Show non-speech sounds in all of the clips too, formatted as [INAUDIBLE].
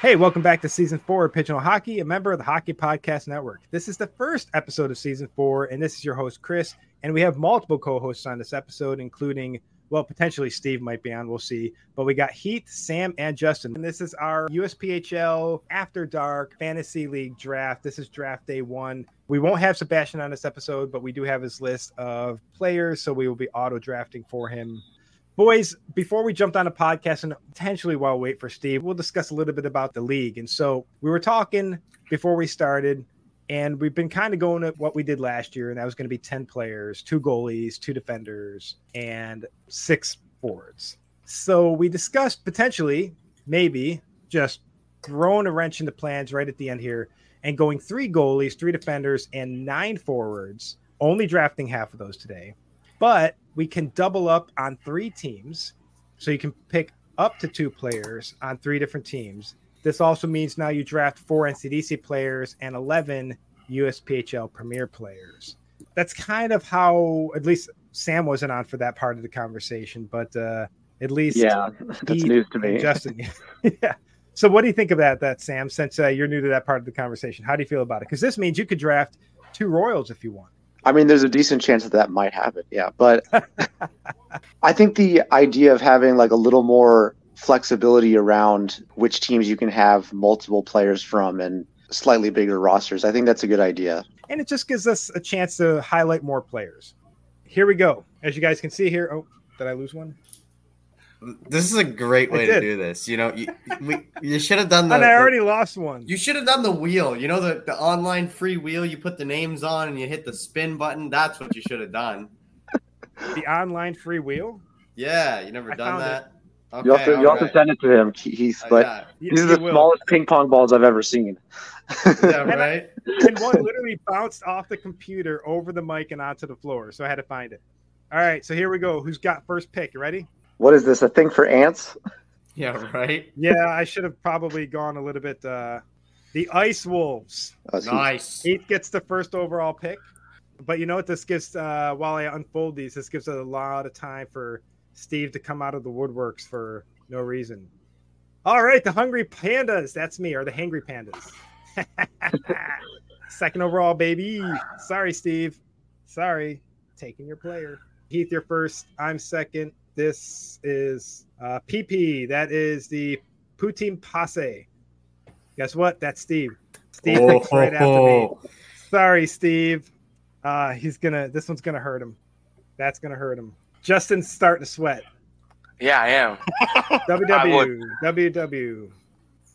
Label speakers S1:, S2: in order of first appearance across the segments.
S1: Hey, welcome back to season four of Pigeonhole Hockey, a member of the Hockey Podcast Network. This is the first episode of season four, and this is your host, Chris. And we have multiple co hosts on this episode, including, well, potentially Steve might be on, we'll see. But we got Heath, Sam, and Justin. And this is our USPHL After Dark Fantasy League draft. This is draft day one. We won't have Sebastian on this episode, but we do have his list of players, so we will be auto drafting for him boys before we jumped on a podcast and potentially while we wait for steve we'll discuss a little bit about the league. And so we were talking before we started and we've been kind of going at what we did last year and that was going to be 10 players two goalies two defenders and six forwards. So we discussed potentially maybe just throwing a wrench into plans right at the end here and going three goalies three defenders and nine forwards only drafting half of those today but we can double up on three teams. So you can pick up to two players on three different teams. This also means now you draft four NCDC players and 11 USPHL Premier players. That's kind of how, at least Sam wasn't on for that part of the conversation, but uh, at least
S2: yeah, [LAUGHS] that's news to me.
S1: Justin, [LAUGHS] yeah. So what do you think of that, that Sam? Since uh, you're new to that part of the conversation, how do you feel about it? Because this means you could draft two Royals if you want.
S2: I mean, there's a decent chance that that might happen. Yeah, but [LAUGHS] I think the idea of having like a little more flexibility around which teams you can have multiple players from and slightly bigger rosters, I think that's a good idea.
S1: And it just gives us a chance to highlight more players. Here we go. As you guys can see here, oh, did I lose one?
S3: This is a great way to do this. You know, you, we, you should have done [LAUGHS] the.
S1: and I already the, lost one.
S3: You should have done the wheel. You know, the, the online free wheel. You put the names on and you hit the spin button. That's what you should have done. [LAUGHS]
S1: the online free wheel.
S3: Yeah, you never I done that.
S2: Okay, you also, you also send it to him, Heath. But uh, yeah. these are the smallest ping pong balls I've ever seen.
S3: yeah, right. [LAUGHS]
S1: And, I, and one literally bounced off the computer over the mic and onto the floor, so I had to find it. All right, so here we go. Who's got first pick? You ready?
S2: What is this? A thing for ants? [LAUGHS]
S3: Yeah, right.
S1: yeah, I should have probably gone a little bit. Uh, the Ice Wolves.
S3: Oh, nice.
S1: Heath gets the first overall pick. But you know what? This gives, uh, while I unfold these, this gives a lot of time for Steve to come out of the woodworks for no reason. All right, the Hungry Pandas. That's me, or the Hangry Pandas. [LAUGHS] Second overall, baby. Sorry, Steve. Sorry. Taking your player. Heath, you're first. I'm second. This is uh, PP. That is the Poutine Posse. Guess what? That's Steve. Steve oh, right after me. [LAUGHS] Sorry, Steve. Uh, he's gonna. This one's gonna hurt him. That's gonna hurt him. Justin's starting to sweat.
S4: Yeah, I am. [LAUGHS]
S1: WW. WW.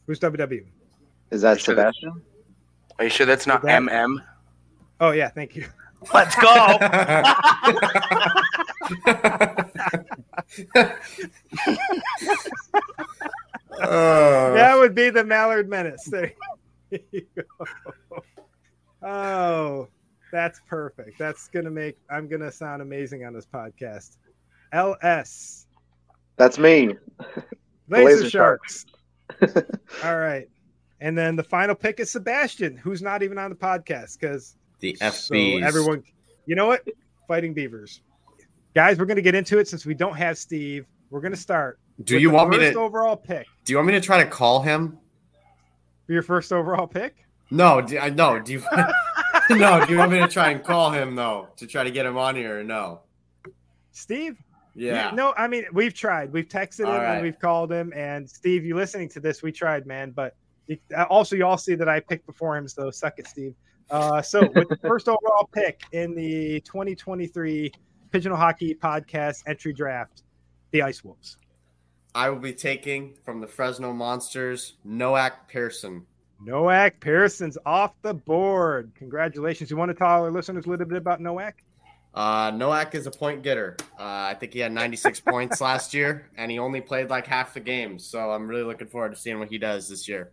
S1: Who's WW?
S2: Is that Sebastian?
S4: Are you sure that's not that... MM?
S1: Oh yeah, thank you.
S4: Let's go.
S1: uh, that would be the Mallard Menace. There you go. Oh, that's perfect. That's gonna make I'm gonna sound amazing on this podcast. LS.
S2: That's me.
S1: Laser, Laser Sharks. [LAUGHS] All right. And then the final pick is Sebastian, who's not even on the podcast because
S3: the FBs.
S1: So everyone, you know what? Fighting Beavers. Guys, we're going to get into it since we don't have Steve. We're going to start.
S3: Do you want me to
S1: overall pick?
S3: Do you want me to try to call him
S1: for your first overall pick?
S3: No, do, I no. Do you [LAUGHS] no? Do you want me to try and call him though to try to get him on here? Or no,
S1: Steve.
S3: Yeah.
S1: No, I mean we've tried. We've texted him right. and we've called him. And Steve, you listening to this? We tried, man, but Also, you all see that I picked before him, so suck it, Steve. Uh, so, with the first overall pick in the 2023 Pigeonhole Hockey Podcast entry draft, the Ice Wolves.
S3: I will be taking from the Fresno Monsters Noak Pearson.
S1: Noak Pearson's off the board. Congratulations. You want to tell our listeners a little bit about Noak?
S3: Uh, Noak is a point getter. Uh, I think he had 96 [LAUGHS] points last year, and he only played like half the games. So I'm really looking forward to seeing what he does this year.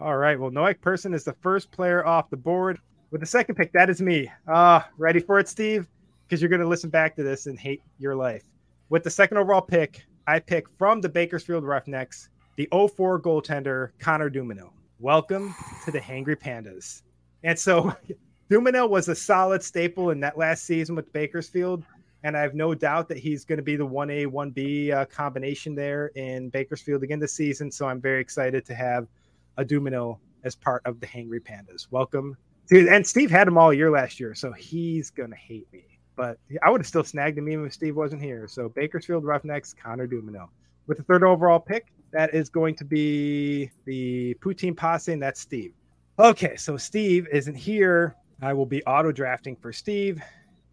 S1: All right. Well, Noak Pearson is the first player off the board. With the second pick, that is me. Uh, ready for it, Steve? Because you're going to listen back to this and hate your life. With the second overall pick, I pick from the Bakersfield Roughnecks the 04 goaltender, Connor Dumino. Welcome to the Hangry Pandas. And so [LAUGHS] Dumino was a solid staple in that last season with Bakersfield. And I have no doubt that he's going to be the 1A, 1B uh, combination there in Bakersfield again this season. So I'm very excited to have a Dumino as part of the Hangry Pandas. Welcome. Dude, and Steve had him all year last year, so he's gonna hate me. But I would have still snagged him even if Steve wasn't here. So Bakersfield Roughnecks, Connor Dumino. With the third overall pick, that is going to be the Poutine Posse, and that's Steve. Okay, so Steve isn't here. I will be auto drafting for Steve.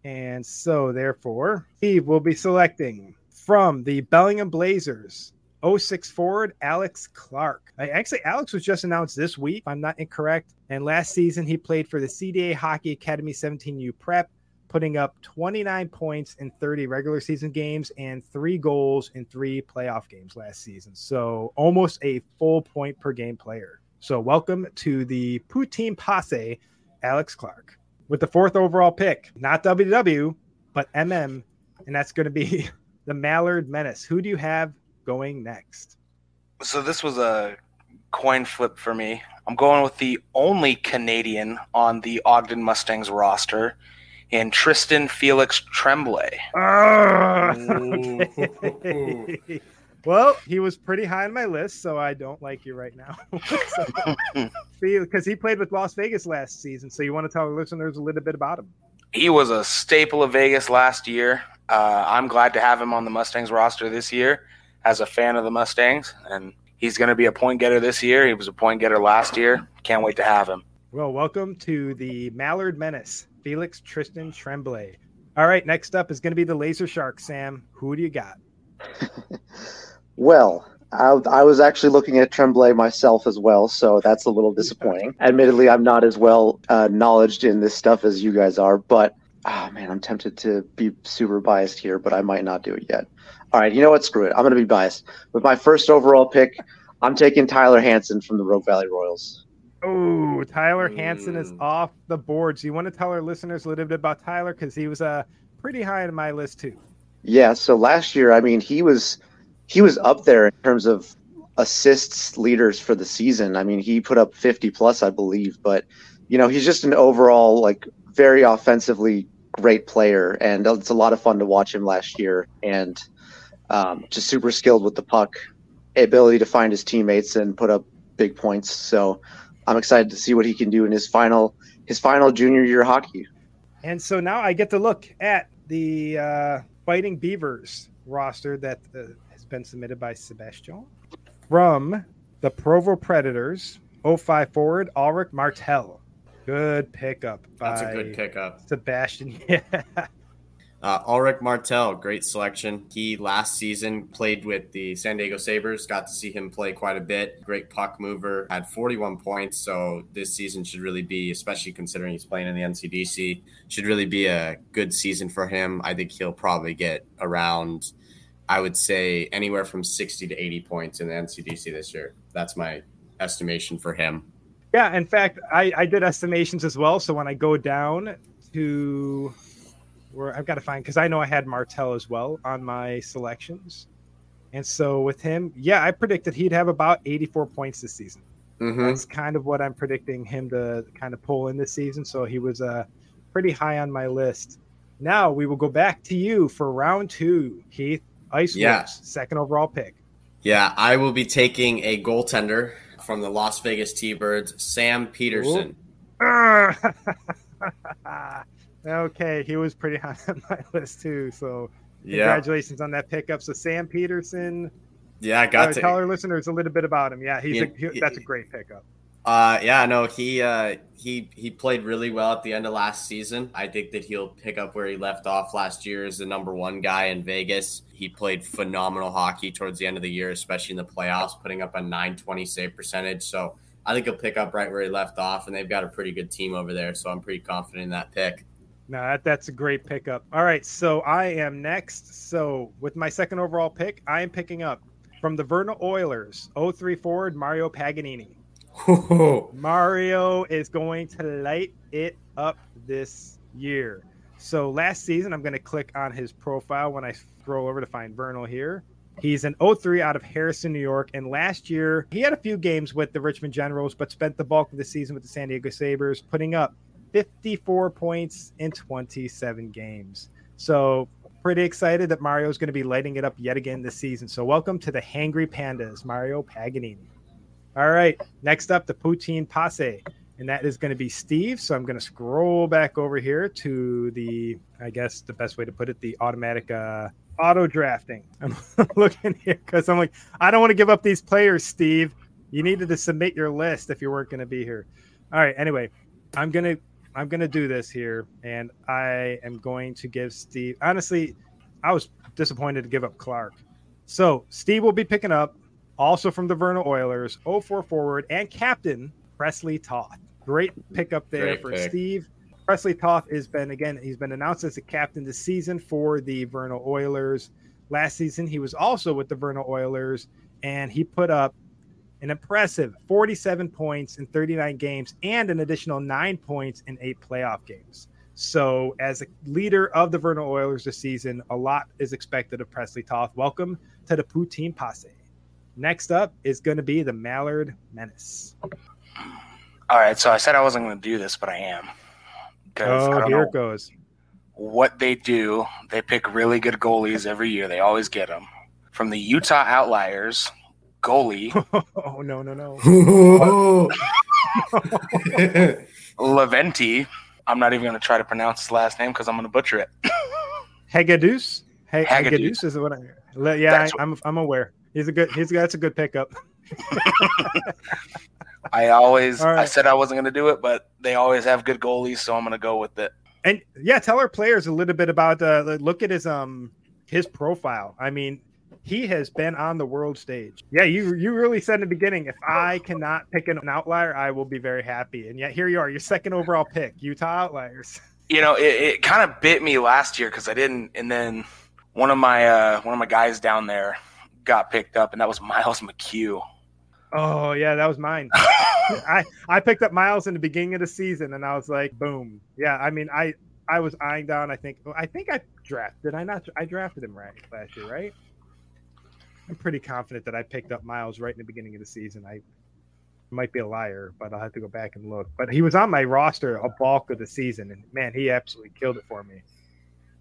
S1: And so therefore, Steve will be selecting from the Bellingham Blazers 06 forward Alex Clark. Actually, Alex was just announced this week, if I'm not incorrect. And last season, he played for the CDA Hockey Academy 17U Prep, putting up 29 points in 30 regular season games and three goals in three playoff games last season. So almost a full point per game player. So welcome to the Poutine Posse, Alex Clark. With the fourth overall pick, not WW, but MM, and that's going to be [LAUGHS] the Mallard Menace. Who do you have going next?
S4: So this was a coin flip for me. I'm going with the only Canadian on the Ogden Mustangs roster, and Tristan Felix Tremblay.
S1: Ah, okay. [LAUGHS] well, he was pretty high on my list, so I don't like you right now. [LAUGHS] Because [LAUGHS] he played with Las Vegas last season, so you want to tell the listeners a little bit about him.
S4: He was a staple of Vegas last year. Uh, I'm glad to have him on the Mustangs roster this year as a fan of the Mustangs, and he's going to be a point getter this year. He was a point getter last year. Can't wait to have him.
S1: Well, welcome to the Mallard Menace, Felix Tristan Tremblay. All right, next up is going to be the Laser Shark, Sam. Who do you got? [LAUGHS]
S2: Well, I, I was actually looking at Tremblay myself as well, so that's a little disappointing. [LAUGHS] Admittedly, I'm not as well uh, knowledged in this stuff as you guys are, but oh man, I'm tempted to be super biased here, but I might not do it yet. All right, you know what? Screw it. I'm going to be biased. With my first overall pick, I'm taking Tyler Hanson from the Rogue Valley Royals.
S1: Oh, Tyler Hansen is
S3: Mm.
S1: off the board. So you want to tell our listeners a little bit about Tyler because he was uh, pretty high on my list too.
S2: Yeah, so last year, I mean, he was he was up there in terms of assists leaders for the season. I mean, he put up 50 plus, I believe, but you know, he's just an overall like very offensively great player and it's a lot of fun to watch him last year and um, just super skilled with the puck, ability to find his teammates and put up big points. So I'm excited to see what he can do in his final his final junior year hockey.
S1: And so now I get to look at the uh, Fighting Beavers roster that uh, has been submitted by Sebastian from the Provo Predators, 05 forward Ulrich Martel. Good pickup.
S3: That's a
S1: by
S3: good pickup.
S1: Sebastian. [LAUGHS] Yeah.
S3: Uh, Ulrich Martel, great selection. He last season played with the San Diego Sabres. Got to see him play quite a bit. Great puck mover. Had 41 points. So this season should really be, especially considering he's playing in the NCDC, should really be a good season for him. I think he'll probably get around, I would say, anywhere from 60 to 80 points in the NCDC this year. That's my estimation for him.
S1: Yeah, in fact, I, I did estimations as well. So when I go down to where I've got to find, because I know I had Martel as well on my selections. And so with him, yeah, I predicted he'd have about 84 points this season.
S3: Mm-hmm.
S1: That's kind of what I'm predicting him to kind of pull in this season. So he was uh, pretty high on my list. Now we will go back to you for round two, Heath. Ice
S3: Yeah.
S1: Wolves, second overall pick.
S3: Yeah, I will be taking a goaltender from the Las Vegas T-Birds, Sam Peterson. [LAUGHS] [LAUGHS]
S1: okay, he was pretty [LAUGHS] high on my list too. So
S3: Yeah,
S1: congratulations on that pickup. So Sam Peterson,
S3: yeah, I got
S1: uh,
S3: got
S1: tell our listeners a little bit about him. Yeah, he's
S3: Yeah,
S1: a, he- that's a great pickup.
S3: Uh, yeah, no, he uh, he he played really well at the end of last season. I think that he'll pick up where he left off last year as the number one guy in Vegas. He played phenomenal hockey towards the end of the year, especially in the playoffs, putting up a 920 save percentage. So I think he'll pick up right where he left off, and they've got a pretty good team over there. So I'm pretty confident in that pick.
S1: No, that, that's a great pickup. All right, so I am next. So with my second overall pick, I am picking up from the Vernal Oilers, 03 forward Mario Paganini. [LAUGHS] Mario is going to light it up this year. So last season, I'm going to click on his profile when I scroll over to find Vernal here. He's an 03 out of Harrison, New York. And last year, he had a few games with the Richmond Generals, but spent the bulk of the season with the San Diego Sabres, putting up 54 points in 27 games. So, pretty excited that Mario is going to be lighting it up yet again this season. So, welcome to the Hangry Pandas, Mario Paganini. All right, next up, the Poutine Posse, and that is going to be Steve. So, I'm going to scroll back over here to the, I guess the best way to put it, the automatic uh, auto drafting. [LAUGHS] I'm looking here because I'm like, I don't want to give up these players, Steve. You needed to submit your list if you weren't going to be here. All right, anyway, I'm going to I'm going to do this here, and I am going to give Steve. Honestly, I was disappointed to give up Clark. So Steve will be picking up, also from the Vernal Oilers, 04 forward and captain Presley Toth. Great pickup there
S3: Great
S1: for
S3: pick.
S1: Steve. Presley Toth has been again. He's been announced as the captain this season for the Vernal Oilers. Last season, he was also with the Vernal Oilers, and he put up an impressive 47 points in 39 games and an additional nine points in eight playoff games. So, as a leader of the Vernal Oilers this season, a lot is expected of Presley Toth. Welcome to the Poutine Posse. Next up is going to be the Mallard Menace.
S4: All right, so I said I wasn't going to do this, but I am.
S1: Oh,
S4: don't
S1: here it goes.
S4: what they do. They pick really good goalies every year. They always get them. From the Utah Outliers, goalie [LAUGHS]
S1: oh, no, no, no. [LAUGHS]
S4: Levente. I'm not even going to try to pronounce his last name because I'm going to butcher it. [LAUGHS]
S1: Hagedus. He-
S4: Hagedus.
S1: Is what I. Yeah, I, I'm. I'm aware. He's a good. He's that's a good pickup.
S4: I always
S1: right.
S4: I said I wasn't going to do it, but they always have good goalies, so I'm going to go with it.
S1: And yeah, tell our players a little bit about. Uh, look at his um his profile. I mean, he has been on the world stage. Yeah, you you really said in the beginning, if I cannot pick an outlier, I will be very happy. And yet here you are, your second overall pick, Utah Outliers. [LAUGHS]
S4: You know, it, it kind of bit me last year because I didn't, and then one of my uh, one of my guys down there got picked up, and that was Miles [LAUGHS] McHugh.
S1: Oh yeah, that was mine. [LAUGHS] I I picked up Miles in the beginning of the season, and I was like, boom. Yeah, I mean, I I was eyeing down. I think I think I drafted. Did I not? I drafted him right last year, right? I'm pretty confident that I picked up Miles right in the beginning of the season. I might be a liar, but I'll have to go back and look. But he was on my roster a bulk of the season, and man, he absolutely killed it for me.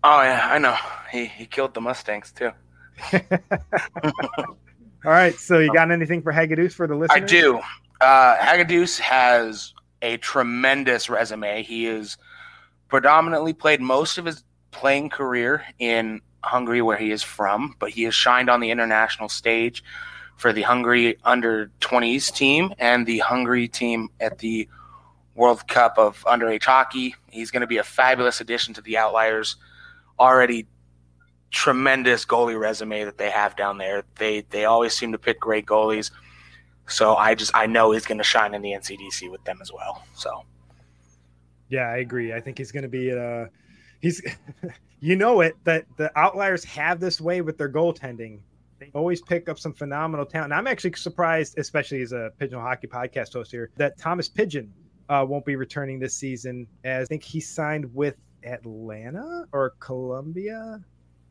S4: Oh yeah, I know. He he killed the Mustangs too. [LAUGHS]
S1: All right, so you got anything for Hagedus for the listeners?
S4: I do. Uh, has a tremendous resume. He has predominantly played most of his playing career in Hungary, where he is from, but he has shined on the international stage for the Hungary under 20s team and the Hungary team at the World Cup of underage hockey. He's going to be a fabulous addition to the Outliers. Already tremendous goalie resume that they have down there. They they always seem to pick great goalies. So I just I know he's going to shine in the NCDC with them as well. So
S1: Yeah, I agree. I think he's going to be uh he's [LAUGHS] you know it that the outliers have this way with their goaltending. They always pick up some phenomenal talent. And I'm actually surprised, especially as a Pigeon Hockey podcast host here, that Thomas Pigeon uh, won't be returning this season. As I think he signed with Atlanta or Columbia,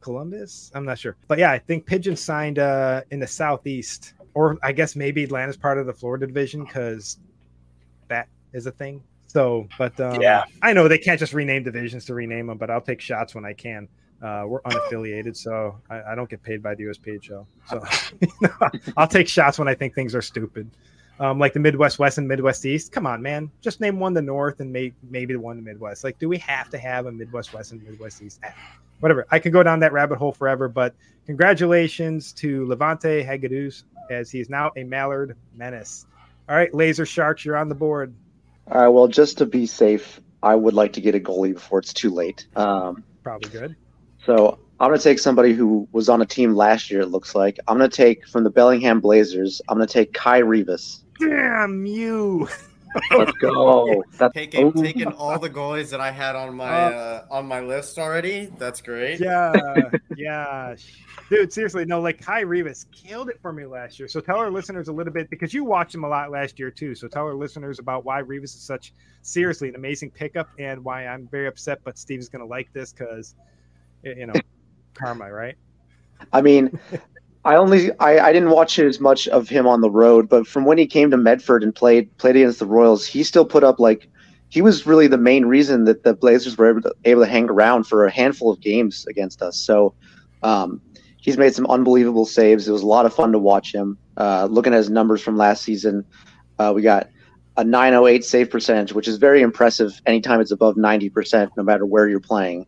S1: Columbus. I'm not sure, but yeah, I think Pigeon signed uh, in the Southeast, or I guess maybe Atlanta's part of the Florida division because that is a thing. So, but um,
S4: Yeah.
S1: I know they can't just rename divisions to rename them, but I'll take shots when I can. Uh, we're unaffiliated, so I, I don't get paid by the USPHL. So [LAUGHS] I'll take shots when I think things are stupid. Um, like the Midwest West and Midwest East. Come on, man. Just name one the North and may, maybe the one the Midwest. Like, do we have to have a Midwest West and Midwest East? Eh, Whatever. I could go down that rabbit hole forever, but congratulations to Levente Hagedus as he is now a Mallard Menace. All right, Laser Sharks, you're on the board.
S2: All right. Well, just to be safe, I would like to get a goalie before it's too late. Um,
S1: Probably good.
S2: so I'm going to take somebody who was on a team last year. It looks like I'm going to take from the Bellingham Blazers. I'm going to take Kai Rivas.
S1: Damn you! [LAUGHS]
S2: Let's go. That's
S3: Taking
S2: Ooh.
S3: taking all the goalies that I had on my uh, on my list already. That's great.
S1: Yeah, yeah, dude. Seriously, no. Like Kai Rivas killed it for me last year. So tell our listeners a little bit because you watched him a lot last year too. So tell our listeners about why Rivas is such seriously an amazing pickup and why I'm very upset. But Steve's going to like this because you know [LAUGHS] karma, right?
S2: I mean, I only I, I didn't watch as much of him on the road, but from when he came to Medford and played played against the Royals, he still put up like he was really the main reason that the Blazers were able to, able to hang around for a handful of games against us. So um, he's made some unbelievable saves. It was a lot of fun to watch him. Uh, looking at his numbers from last season, uh, we got a 908 save percentage, which is very impressive anytime it's above 90%, no matter where you're playing.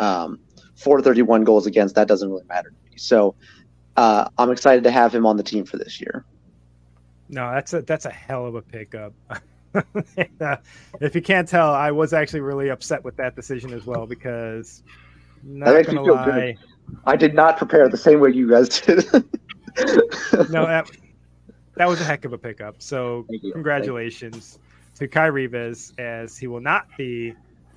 S2: Um, 431 goals against, that doesn't really matter to me. So uh, I'm excited to have him on the team for this year.
S1: No, that's a that's a hell of a pickup. Uh, [LAUGHS] if you can't tell, I was actually really upset with that decision as well because not
S2: makes me feel
S1: lie,
S2: good. I did not prepare the same way you guys did.
S1: no, that, that was a heck of a pickup. So congratulations to Kai Rivas as he will not be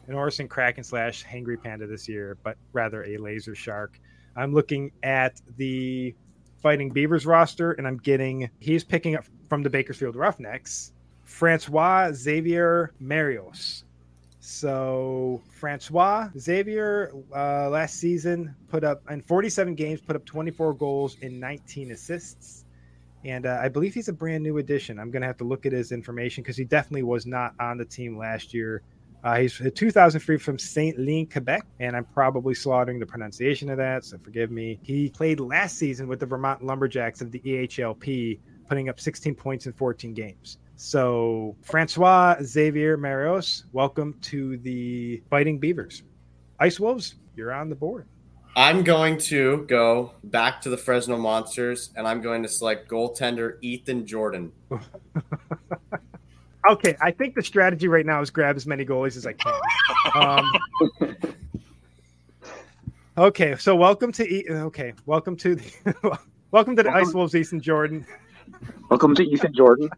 S1: an Orson Kraken slash Hangry Panda this year, but rather a Laser Shark. I'm looking at the Fighting Beavers roster, and I'm getting he's picking up from the Bakersfield Roughnecks, Francois Xavier Marios. So Francois Xavier uh, last season put up in 47 games, put up 24 goals and 19 assists. And uh, I believe he's a brand new addition. I'm going to have to look at his information because he definitely was not on the team last year. Uh, he's a 2003 from Saint Lin, Quebec, and I'm probably slaughtering the pronunciation of that, so forgive me. He played last season with the Vermont Lumberjacks of the EHLP, putting up 16 points in 14 games. So, Francois Xavier Marios, welcome to the Fighting Beavers. Ice Wolves, you're on the board.
S3: I'm going to go back to the Fresno Monsters, and I'm going to select goaltender Ethan Jordan. [LAUGHS]
S1: Okay, I think the strategy right now is grab as many goalies as I can. Um, okay, so welcome to e- okay, welcome to the [LAUGHS] welcome to the Ice Wolves, Ethan Jordan.
S2: Welcome to Ethan Jordan.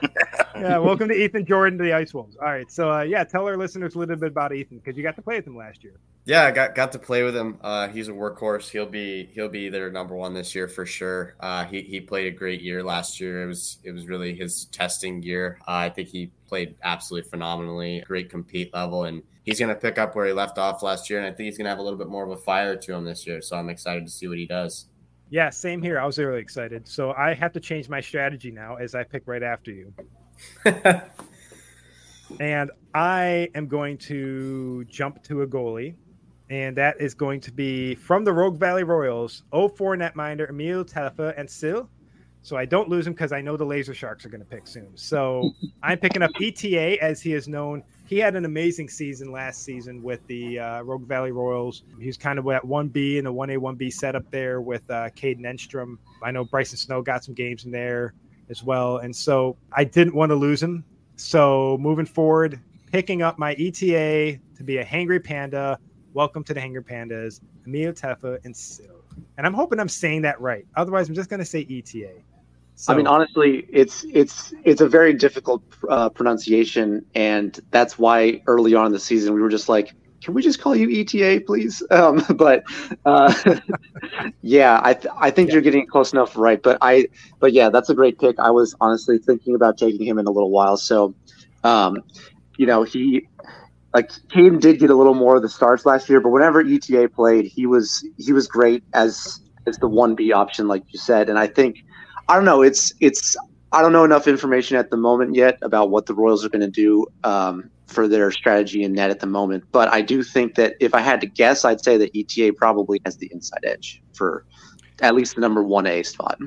S2: [LAUGHS]
S1: Yeah, welcome to Ethan Jordan to the Ice Wolves. All right, so uh, yeah, tell our listeners a little bit about Ethan because you got to play with him last year.
S3: Yeah, I got got to play with him. Uh, he's a workhorse. He'll be he'll be their number one this year for sure. Uh, he he played a great year last year. It was it was really his testing year. Uh, I think he played absolutely phenomenally. Great compete level, and he's going to pick up where he left off last year. And I think he's going to have a little bit more of a fire to him this year. So I'm excited to see what he does.
S1: Yeah, same here. I was really excited. So I have to change my strategy now as I pick right after you. [LAUGHS] and I am going to jump to a goalie, and that is going to be from the Rogue Valley Royals, 04 netminder Emil Telefa and Sil. So I don't lose him because I know the Laser Sharks are going to pick soon. So [LAUGHS] I'm picking up ETA as he is known. He had an amazing season last season with the uh, Rogue Valley Royals. He's kind of at 1B in the 1A, 1B setup there with uh, Caden Enstrom. I know Bryson Snow got some games in there as well. And so I didn't want to lose him. So moving forward, picking up my ETA to be a Hangry Panda. Welcome to the Hangry Pandas, Emilio Tefa and Sil. And I'm hoping I'm saying that right. Otherwise, I'm just going to say ETA. So,
S2: I mean, honestly, it's it's it's a very difficult uh, pronunciation, and that's why early on in the season we were just like, "Can we just call you ETA, please?" [LAUGHS] Um, but uh, [LAUGHS] yeah, I th- I think
S1: Yeah.
S2: you're getting close enough right. But I but yeah, that's a great pick. I was honestly thinking about taking him in a little while. So, um, you know, he like Caden did get a little more of the starts last year, but whenever ETA played, he was he was great as as the one B option, like you said. And I think I don't know, it's it's I don't know enough information at the moment yet about what the Royals are going to do um, for their strategy in net at the moment. But I do think that if I had to guess, I'd say that ETA probably has the inside edge for at least the number one A spot.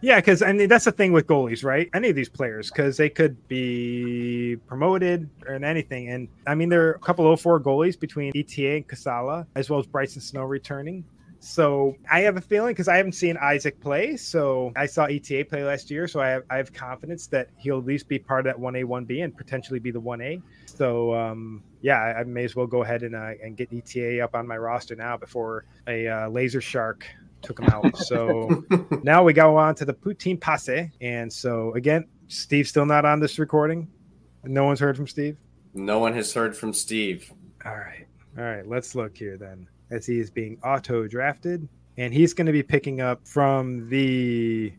S1: yeah, because I mean, that's the thing with goalies, right? Any of these players, because they could be promoted or anything. And I mean, there are a couple of 04 goalies between ETA and Casala, as well as Bryson Snow returning. So I have a feeling because I haven't seen Isaac play. So I saw ETA play last year. So I have, I have confidence that he'll at least be part of that 1A, 1B and potentially be the 1A. So um, yeah, I, I, may as well go ahead and, uh, and get ETA up on my roster now before a uh, laser shark took him out. So [LAUGHS] now we go on to the Poutine Posse. And so again, Steve's still not on this recording. No one's heard from Steve.
S3: No one has heard from Steve.
S1: All right. All right. Let's look here then as he is being auto drafted. And he's going to be picking up from the.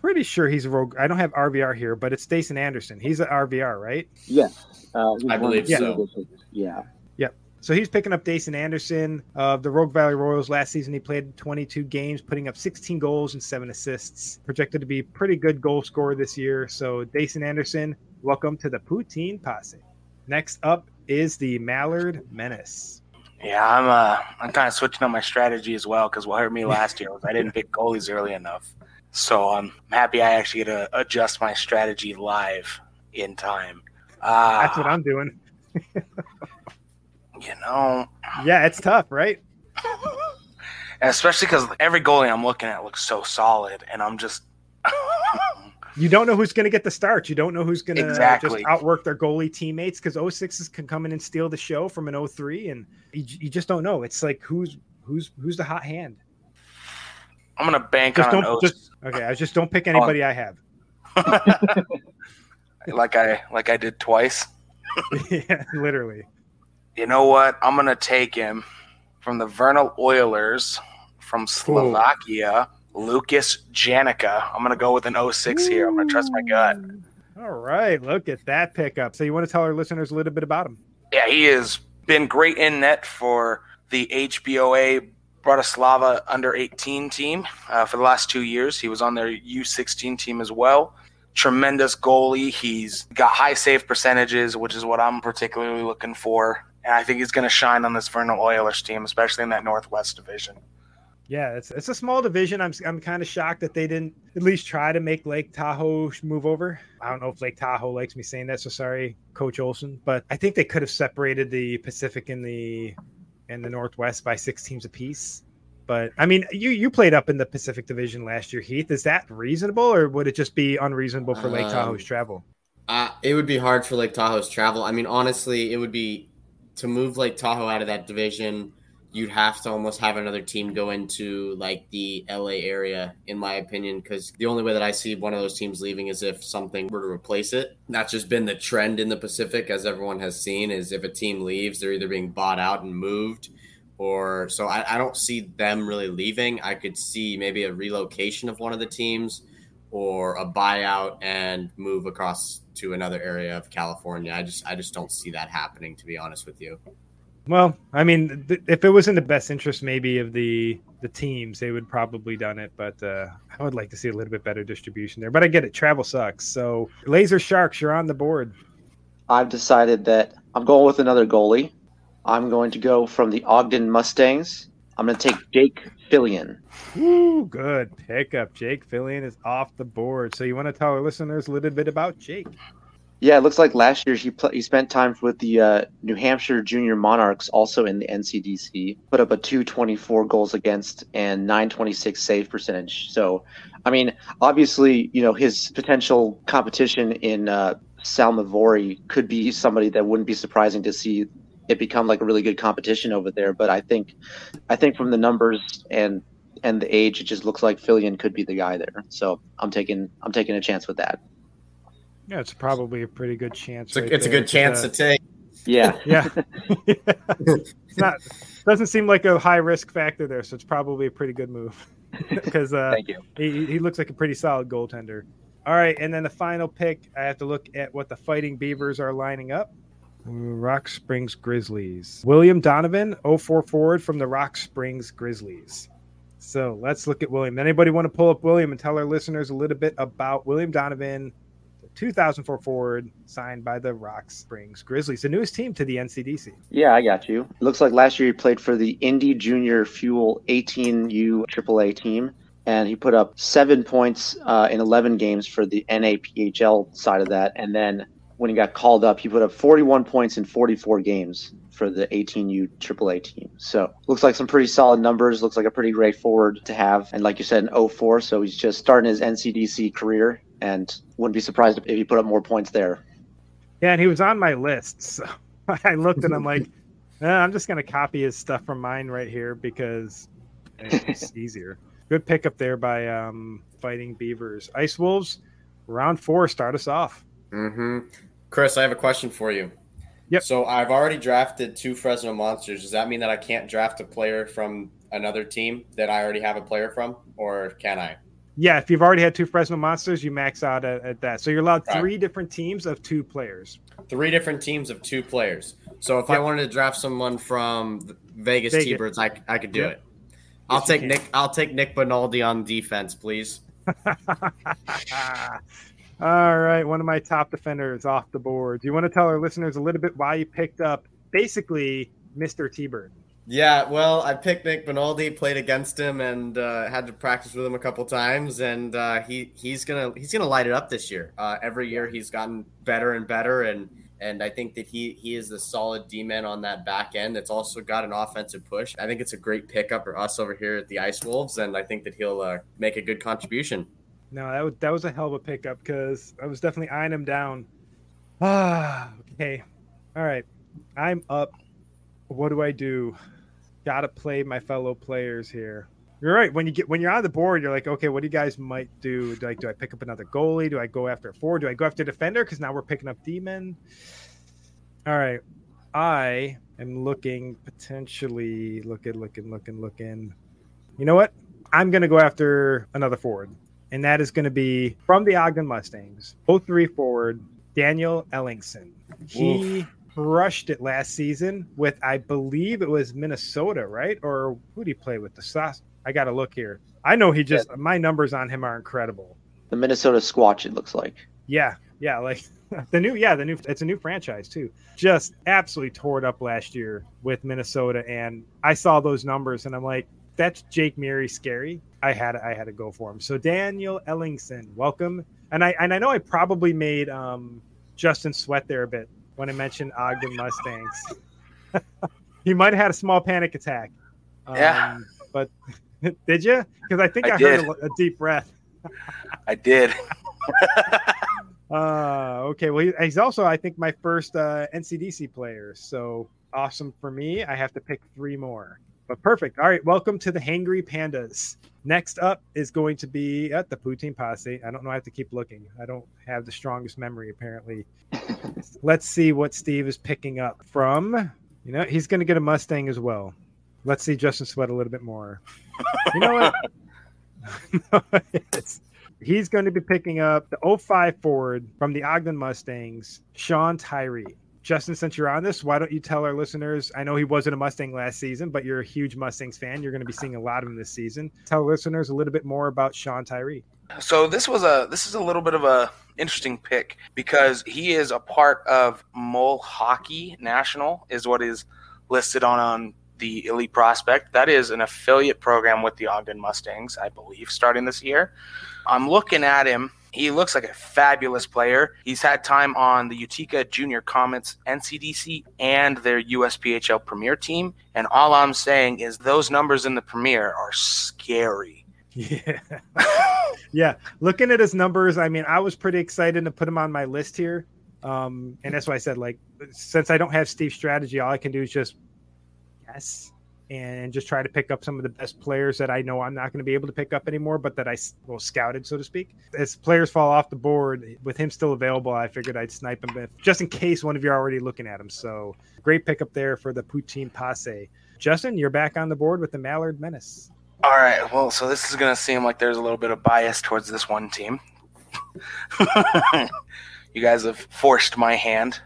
S1: Pretty sure he's a rogue. I don't have RVR here, but it's Dason Anderson. He's an RVR, right?
S5: Yes.
S3: Uh, I believe so.
S5: Yeah.
S1: Yep. So he's picking up Dason Anderson of the Rogue Valley Royals. Last season, he played 22 games, putting up 16 goals and seven assists. Projected to be pretty good goal scorer this year. So Dason Anderson, welcome to the Poutine Posse. Next up is the Mallard Menace.
S4: Yeah, I'm uh, I'm kind of switching up my strategy as well because what hurt me [LAUGHS] last year was I didn't pick goalies early enough. So I'm happy I actually get to adjust my strategy live in time.
S1: Uh, That's what I'm doing. [LAUGHS]
S4: you know.
S1: Yeah, it's tough, right? [LAUGHS]
S4: especially because every goalie I'm looking at looks so solid, and I'm just
S1: you don't know who's going to get the start. You don't know who's going to
S4: exactly.
S1: just outwork their goalie teammates because 06s can come in and steal the show from an 03, and you, you just don't know. It's like who's who's who's the hot hand.
S4: I'm gonna bank
S1: just
S4: on
S1: don't, just, oh okay. I just don't pick anybody I have. [LAUGHS]
S4: like I like I did twice. [LAUGHS]
S1: yeah, literally.
S4: You know what? I'm gonna take him from the Vernal Oilers from Slovakia. Ooh Lucas Janica. I'm going to go with an 06 here. I'm going to trust my gut.
S1: All right. Look at that pickup. So, you want to tell our listeners a little bit about him?
S4: Yeah, he has been great in net for the HOBA Bratislava under 18 team uh, for the last two years. He was on their U16 team as well. Tremendous goalie. He's got high save percentages, which is what I'm particularly looking for. And I think he's going to shine on this Vernal Oilers team, especially in that Northwest division.
S1: Yeah, it's it's a small division. I'm I'm kind of shocked that they didn't at least try to make Lake Tahoe move over. I don't know if Lake Tahoe likes me saying that, so sorry, Coach Olson. But I think they could have separated the Pacific and the and the Northwest by six teams apiece. But I mean, you you played up in the Pacific Division last year, Heath. Is that reasonable, or would it just be unreasonable for Lake um, Tahoe's travel?
S3: Uh, it would be hard for Lake Tahoe's travel. I mean, honestly, it would be to move Lake Tahoe out of that division you'd have to almost have another team go into like the LA area, in my opinion, because the only way that I see one of those teams leaving is if something were to replace it. That's just been the trend in the Pacific, as everyone has seen, is if a team leaves, they're either being bought out and moved. Or so I, I don't see them really leaving. I could see maybe a relocation of one of the teams or a buyout and move across to another area of California. I just I just don't see that happening to be honest with you.
S1: Well, I mean, th- if it was in the best interest, maybe of the the teams, they would probably done it. But uh, I would like to see a little bit better distribution there. But I get it, travel sucks. So, Laser Sharks, you're on the board.
S2: I've decided that I'm going with another goalie. I'm going to go from the Ogden Mustangs. I'm going to take Jake Fillion.
S1: Ooh, good pickup. Jake Fillion is off the board. So, you want to tell our listeners a little bit about Jake?
S2: Yeah, it looks like last year he pl- he spent time with the uh, New Hampshire Junior Monarchs, also in the NCDC. Put up a 224 goals against and 926 save percentage. So, I mean, obviously, you know his potential competition in uh, Salmavori could be somebody that wouldn't be surprising to see it become like a really good competition over there. But I think, I think from the numbers and and the age, it just looks like Fillion could be the guy there. So I'm taking I'm taking a chance with that.
S1: Yeah, it's probably a pretty good chance.
S3: It's, a, it's a, good chance uh, to take.
S2: Yeah, [LAUGHS]
S1: yeah. it's not doesn't seem like a high risk factor there, so it's probably a pretty good move. [LAUGHS] Because uh,
S2: thank you.
S1: He, he looks like a pretty solid goaltender. All right, and then the final pick, I have to look at what the Fighting Beavers are lining up. Rock Springs Grizzlies. William Donovan, 04 forward from the Rock Springs Grizzlies. So let's look at William. Anybody want to pull up William and tell our listeners a little bit about William Donovan, 2004 forward signed by the Rock Springs Grizzlies, the newest team to the NCDC.
S2: Yeah, I got you. Looks like last year he played for the Indy Junior Fuel 18U AAA team, and he put up seven points uh, in 11 games for the NAPHL side of that, and then when he got called up, he put up 41 points in 44 games for the 18U AAA team. So looks like some pretty solid numbers. Looks like a pretty great forward to have. And like you said, in 04, so he's just starting his NCDC career, and wouldn't be surprised if he put up more points there.
S1: Yeah, and he was on my list. [LAUGHS] So I looked and I'm like, eh, [LAUGHS] I'm just gonna copy his stuff from mine right here because it's [LAUGHS] easier. Good pickup there by um, Fighting Beavers. Ice Wolves, round four, start us off.
S3: Mm-hmm. Chris, I have a question for you.
S1: Yep.
S3: So I've already drafted two Fresno Monsters. Does that mean that I can't draft a player from another team that I already have a player from, or can I?
S1: Yeah, if you've already had two Fresno Monsters, you max out at, at that. So you're allowed
S3: Right.
S1: three different teams of two players.
S3: Three different teams of two players. So if I wanted to draft someone from Vegas,
S1: Vegas.
S3: T-Birds, I, I could do
S1: Yep.
S3: it. I'll
S1: Yes,
S3: take. Nick. I'll take Nick Benaldi on defense, please. [LAUGHS]
S1: All right, one of my top defenders off the board. Do you want to tell our listeners a little bit why you picked up basically Mr. T-Bird?
S3: Yeah, well, I picked Nick Benaldi, played against him, and uh, had to practice with him a couple times, and uh, he he's gonna he's gonna light it up this year. Uh, every year he's gotten better and better, and and I think that he he is the solid D man on that back end. That's also got an offensive push. I think it's a great pickup for us over here at the Ice Wolves, and I think that he'll uh, make a good contribution.
S1: No, that was that was a hell of a pickup because I was definitely eyeing him down. Ah, [SIGHS] okay, all right, I'm up. What do I do? Got to play my fellow players here. You're right. When you get when you're on the board, you're like, okay, what do you guys might do? I do I pick up another goalie? Do I go after a forward? Do I go after a defender? Because now we're picking up demon. All right, I am looking potentially looking, looking, looking, looking. You know what? I'm gonna go after another forward and that is going to be from the Ogden Mustangs, 03 forward, Daniel Ellingson. He crushed it last season with, I believe it was Minnesota, right? Or who did he play with? The Sauce. I got to look here. I know he just, my numbers on him are incredible.
S2: The Minnesota Squatch, it looks like.
S1: Yeah. Yeah. Like [LAUGHS] the new, yeah, the new, it's a new franchise too. Just absolutely tore it up last year with Minnesota. And I saw those numbers and I'm like, that's Jake Murray scary. I had I had to go for him. So Daniel Ellingson, welcome. And I and I know I probably made um, Justin sweat there a bit when I mentioned Ogden Mustangs. [LAUGHS] he might have had a small panic attack. Um,
S4: Yeah.
S1: But [LAUGHS] did you? Because I think I,
S4: I
S1: heard a, a deep breath. [LAUGHS]
S4: I did.
S1: Uh, okay. Well, he- he's also, I think, my first uh, NCDC player. So awesome for me. I have to pick three more. But perfect. All right. Welcome to the Hangry Pandas. Next up is going to be at the Poutine Posse. I don't know. I have to keep looking. I don't have the strongest memory, apparently. [LAUGHS] Let's see what Steve is picking up from. You know, he's going to get a Mustang as well. Let's see Justin Sweat a little bit more. You know what? No, [LAUGHS] [LAUGHS] he's going to be picking up the 05 Ford from the Ogden Mustangs, Sean Tyree. Justin, since you're on this, why don't you tell our listeners? I know he wasn't a Mustang last season, but you're a huge Mustangs fan. You're going to be seeing a lot of him this season. Tell listeners a little bit more about Sean Tyree.
S4: So this was a this is a little bit of a interesting pick because he is a part of Mole Hockey National is what is listed on on the Elite Prospect. That is an affiliate program with the Ogden Mustangs, I believe, starting this year. I'm looking at him. He looks like a fabulous player. He's had time on the Utica Junior Comets NCDC and their USPHL Premier team. And all I'm saying is those numbers in the Premier are scary.
S1: Yeah. [LAUGHS] yeah. Looking at his numbers, I mean, I was pretty excited to put him on my list here. Um, and that's why I said, like, since I don't have Steve's strategy, all I can do is just guess and just try to pick up some of the best players that I know I'm not going to be able to pick up anymore, but that I well scouted, so to speak. As players fall off the board, with him still available, I figured I'd snipe him if, just in case one of you are already looking at him. So great pickup there for the Poutine Posse. Justin, you're back on the board with the Mallard Menace.
S4: All right. Well, so this is going to seem like there's a little bit of bias towards this one team. [LAUGHS] you guys have forced my hand.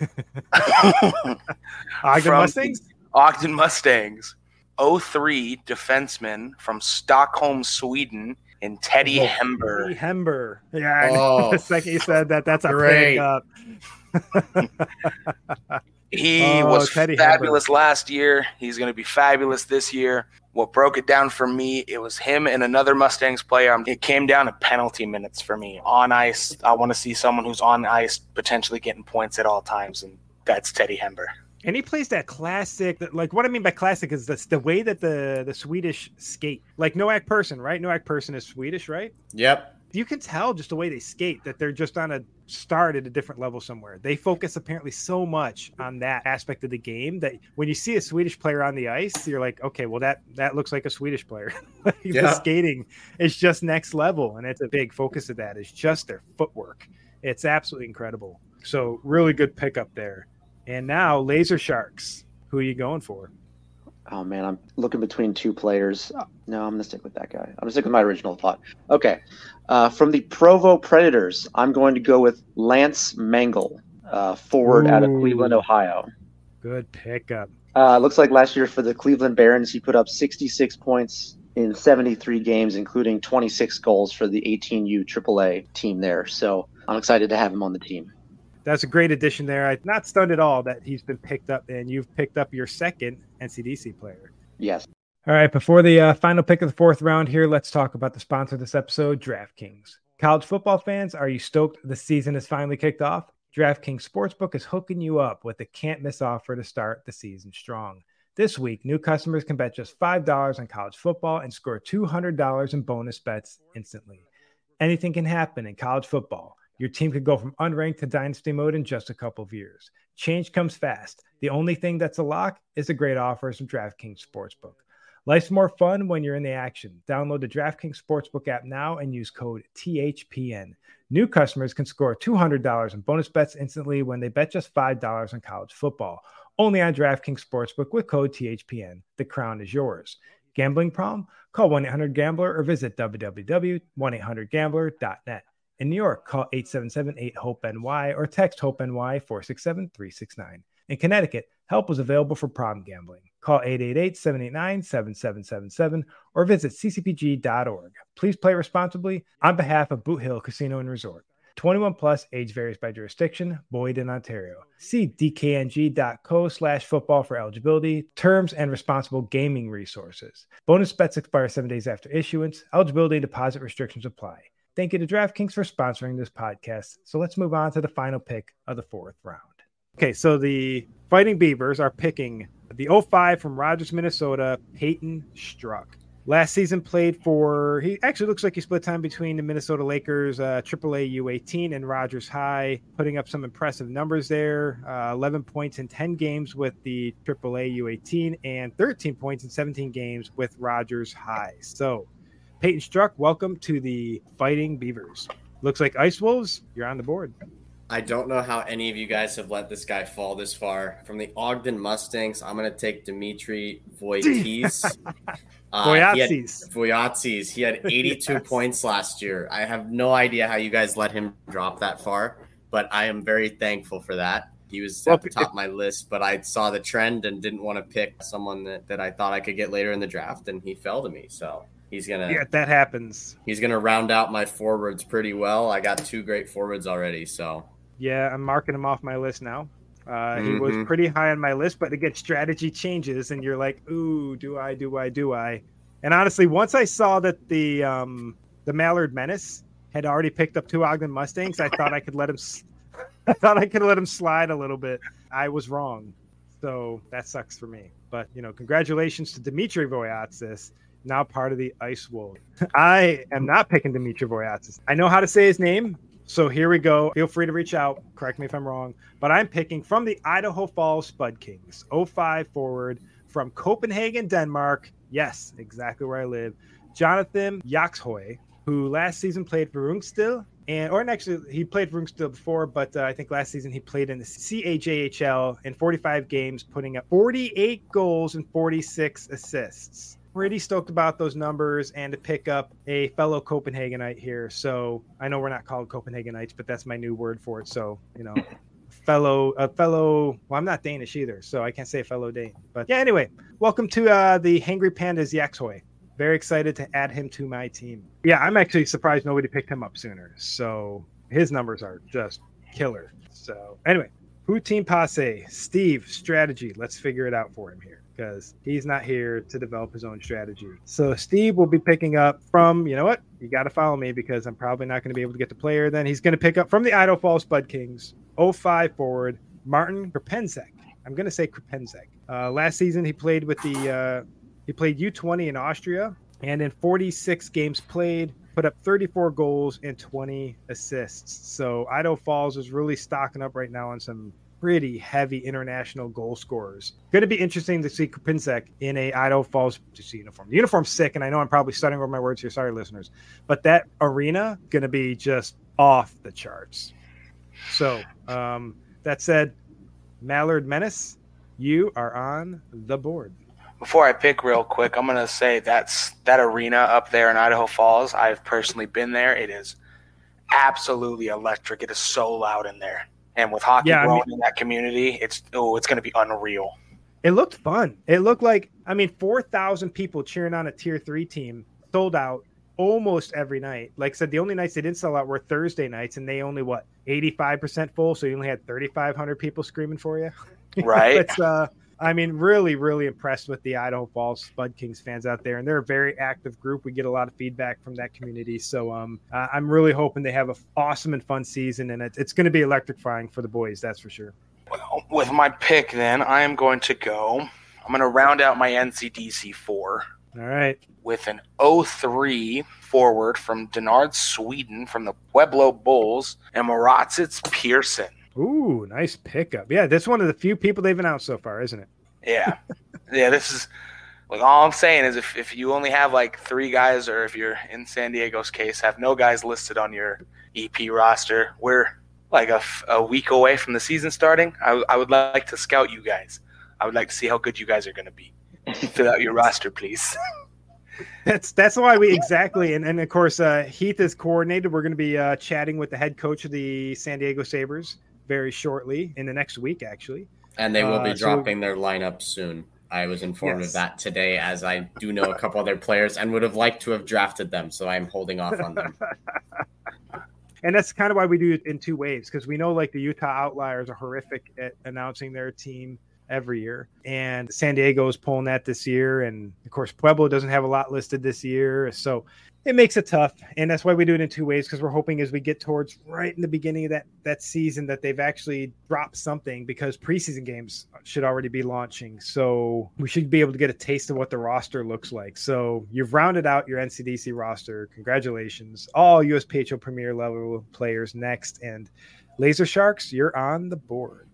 S4: [LAUGHS]
S1: Ogden
S4: From
S1: Mustangs?
S4: The Ogden Mustangs. 03 defenseman from Stockholm, Sweden, in Teddy
S1: Lee
S4: Hember.
S1: Teddy Hember. Yeah, I know.
S3: Oh, [LAUGHS]
S1: the second you said that, that's a
S3: great.
S1: pickup. [LAUGHS]
S4: He
S1: Oh,
S4: was
S1: Teddy
S4: fabulous last year. He's going to be fabulous this year. What broke it down for me, it was him and another Mustangs player. Um, it came down to penalty minutes for me. On ice, I want to see someone who's on ice potentially getting points at all times, and that's Teddy Hember.
S1: And he plays that classic. Like what I mean by classic is the the way that the the Swedish skate, like Noak Pearson right? Noak Pearson is Swedish, right?
S3: Yep
S1: you can tell just the way they skate that they're just on a start at a different level somewhere. They focus apparently so much on that aspect of the game that when you see a Swedish player on the ice, you're like, okay, well that that looks like a Swedish player. [LAUGHS] yeah. The skating is just next level, and it's a big focus of that is just their footwork. It's absolutely incredible. So really good pickup there. And now Laser Sharks. Who are you going for?
S2: Oh man, I'm looking between two players. No, I'm gonna stick with that guy. I'm gonna stick with my original thought. Okay, uh, from the Provo Predators, I'm going to go with Lance Mangle, uh, forward Ooh. out of Cleveland, Ohio.
S1: Good pickup.
S2: Uh, looks like last year for the Cleveland Barons, he put up 66 points in 73 games, including 26 goals for the 18U AAA team there. So I'm excited to have him on the team
S1: that's a great addition there. I'm not stunned at all that he's been picked up and you've picked up your second NCDC player.
S2: Yes.
S1: All right. Before the uh, final pick of the fourth round here, let's talk about the sponsor of this episode, DraftKings. College football fans, are you stoked the season has finally kicked off? DraftKings Sportsbook is hooking you up with a can't miss offer to start the season strong. This week, new customers can bet just $5 on college football and score $200 in bonus bets instantly. Anything can happen in college football. Your team could go from unranked to dynasty mode in just a couple of years. Change comes fast. The only thing that's a lock is the great offers from DraftKings Sportsbook. Life's more fun when you're in the action. Download the DraftKings Sportsbook app now and use code THPN. New customers can score $200 in bonus bets instantly when they bet just $5 on college football. Only on DraftKings Sportsbook with code THPN. The crown is yours. Gambling problem? Call 1 800 Gambler or visit www.1800Gambler.net. In New York, call 877-8-HOPE-NY or text HOPE-NY 467-369. In Connecticut, help was available for problem gambling. Call 888-789-7777 or visit ccpg.org. Please play responsibly on behalf of Boot Hill Casino and Resort. 21 plus, age varies by jurisdiction, Boyd in Ontario. See dkng.co slash football for eligibility, terms, and responsible gaming resources. Bonus bets expire seven days after issuance. Eligibility deposit restrictions apply. Thank you to DraftKings for sponsoring this podcast. So let's move on to the final pick of the fourth round. Okay, so the Fighting Beavers are picking the 05 from Rogers, Minnesota, Peyton Struck. Last season played for, he actually looks like he split time between the Minnesota Lakers, uh, AAA U18, and Rogers High, putting up some impressive numbers there. Uh, 11 points in 10 games with the AAA U18, and 13 points in 17 games with Rogers High. So Peyton Struk, welcome to the Fighting Beavers. Looks like Ice Wolves, you're on the board.
S3: I don't know how any of you guys have let this guy fall this far. From the Ogden Mustangs, I'm going to take Dimitri Voitis. [LAUGHS]
S1: uh,
S3: Voyatzis. He had 82 yes. points last year. I have no idea how you guys let him drop that far, but I am very thankful for that. He was well, at the top of my list, but I saw the trend and didn't want to pick someone that, that I thought I could get later in the draft, and he fell to me. So He's gonna
S1: yeah, that happens.
S3: He's gonna round out my forwards pretty well. I got two great forwards already, so
S1: yeah, I'm marking him off my list now. Uh, mm-hmm. He was mm-hmm. pretty high on my list, but again, strategy changes, and you're like, "Ooh, do I? Do I? Do I?" And honestly, once I saw that the um, the Mallard Menace had already picked up two Ogden Mustangs, I thought I could let him. [LAUGHS] I thought I could let him slide a little bit. I was wrong, so that sucks for me. But you know, congratulations to Dimitri Voyatsis now part of the Ice Wolf. I am not picking Dimitri Voyatis. I know how to say his name, so here we go. Feel free to reach out. Correct me if I'm wrong, but I'm picking from the Idaho Falls Spud Kings, 05 forward from Copenhagen, Denmark. Yes, exactly where I live. Jonathan Yaxhoy, who last season played for Rungsted, and or actually he played for Rungsted before, but uh, I think last season he played in the CAJHL in 45 games, putting up 48 goals and 46 assists pretty stoked about those numbers and to pick up a fellow Copenhagenite here. So I know we're not called Copenhagenites, but that's my new word for it. So you know, [LAUGHS] fellow a fellow. Well, I'm not Danish either, so I can't say fellow Dane. But yeah, anyway, welcome to uh, the Hangry Pandas Yaxhoy. Very excited to add him to my team. Yeah, I'm actually surprised nobody picked him up sooner. So his numbers are just killer. So anyway, Poutine Posse, Steve, strategy. Let's figure it out for him here because he's not here to develop his own strategy. So Steve will be picking up from, you know what? You got to follow me because I'm probably not going to be able to get the player. Then he's going to pick up from the Idaho Falls Spud Kings, 05 forward, Martin Krepenzek. I'm going to say Krepenzek. Uh, last season, he played with the, uh, he played U20 in Austria and in 46 games played, put up 34 goals and 20 assists. So Idaho Falls is really stocking up right now on some pretty heavy international goal scorers. Going to be interesting to see Kupinzek in a Idaho Falls uniform. The uniform's sick, and I know I'm probably stuttering over my words here. Sorry, listeners, but that arena going to be just off the charts. So um, that said, Mallard Menace, you are on the board.
S4: Before I pick real quick, I'm gonna say that's that arena up there in Idaho Falls. I've personally been there. It is absolutely electric. It is so loud in there. And with hockey yeah, growing I mean, in that community, it's oh, it's going to be unreal.
S1: It looked fun. It looked like I mean, four thousand people cheering on a tier three team, sold out almost every night. Like I said, the only nights they didn't sell out were Thursday nights, and they only what eighty five percent full. So you only had thirty five hundred people screaming for you. [LAUGHS]
S4: Right.
S1: it's uh, I mean, really, really impressed with the Idaho Falls Spud Kings fans out there, and they're a very active group. We get a lot of feedback from that community, so um, I'm really hoping they have an awesome and fun season, and it, it's going to be electrifying for the boys, that's for sure.
S4: Well, with my pick, then I am going to go. I'm going to round out my NCDC four.
S1: All right.
S4: With an 03 forward from Denard, Sweden, from the Pueblo Bulls, and Maratsis Pearson.
S1: Ooh, nice pickup. Yeah, that's one of the few people they've announced so far, isn't it?
S4: Yeah. yeah, this is like all I'm saying is if, if you only have like three guys, or if you're in San Diego's case, have no guys listed on your EP roster, we're like a, a week away from the season starting. I, I would like to scout you guys. I would like to see how good you guys are going to be. Fill out your [LAUGHS] roster, please.
S1: That's that's why we [LAUGHS] exactly and, and of course uh, Heath is coordinated. We're going to be uh, chatting with the head coach of the San Diego Sabers very shortly in the next week, actually.
S3: And they will be uh, dropping so, their lineup soon. I was informed yes. of that today, as I do know a couple other players and would have liked to have drafted them. So I'm holding off on them. [LAUGHS]
S1: and that's kind of why we do it in two waves because we know like the Utah Outliers are horrific at announcing their team every year. And San Diego is pulling that this year. And of course, Pueblo doesn't have a lot listed this year. So it makes it tough. And that's why we do it in two ways because we're hoping as we get towards right in the beginning of that, that season that they've actually dropped something because preseason games should already be launching. So we should be able to get a taste of what the roster looks like. So you've rounded out your NCDC roster. Congratulations. All USPHL Premier level players next. And Laser Sharks, you're on the board.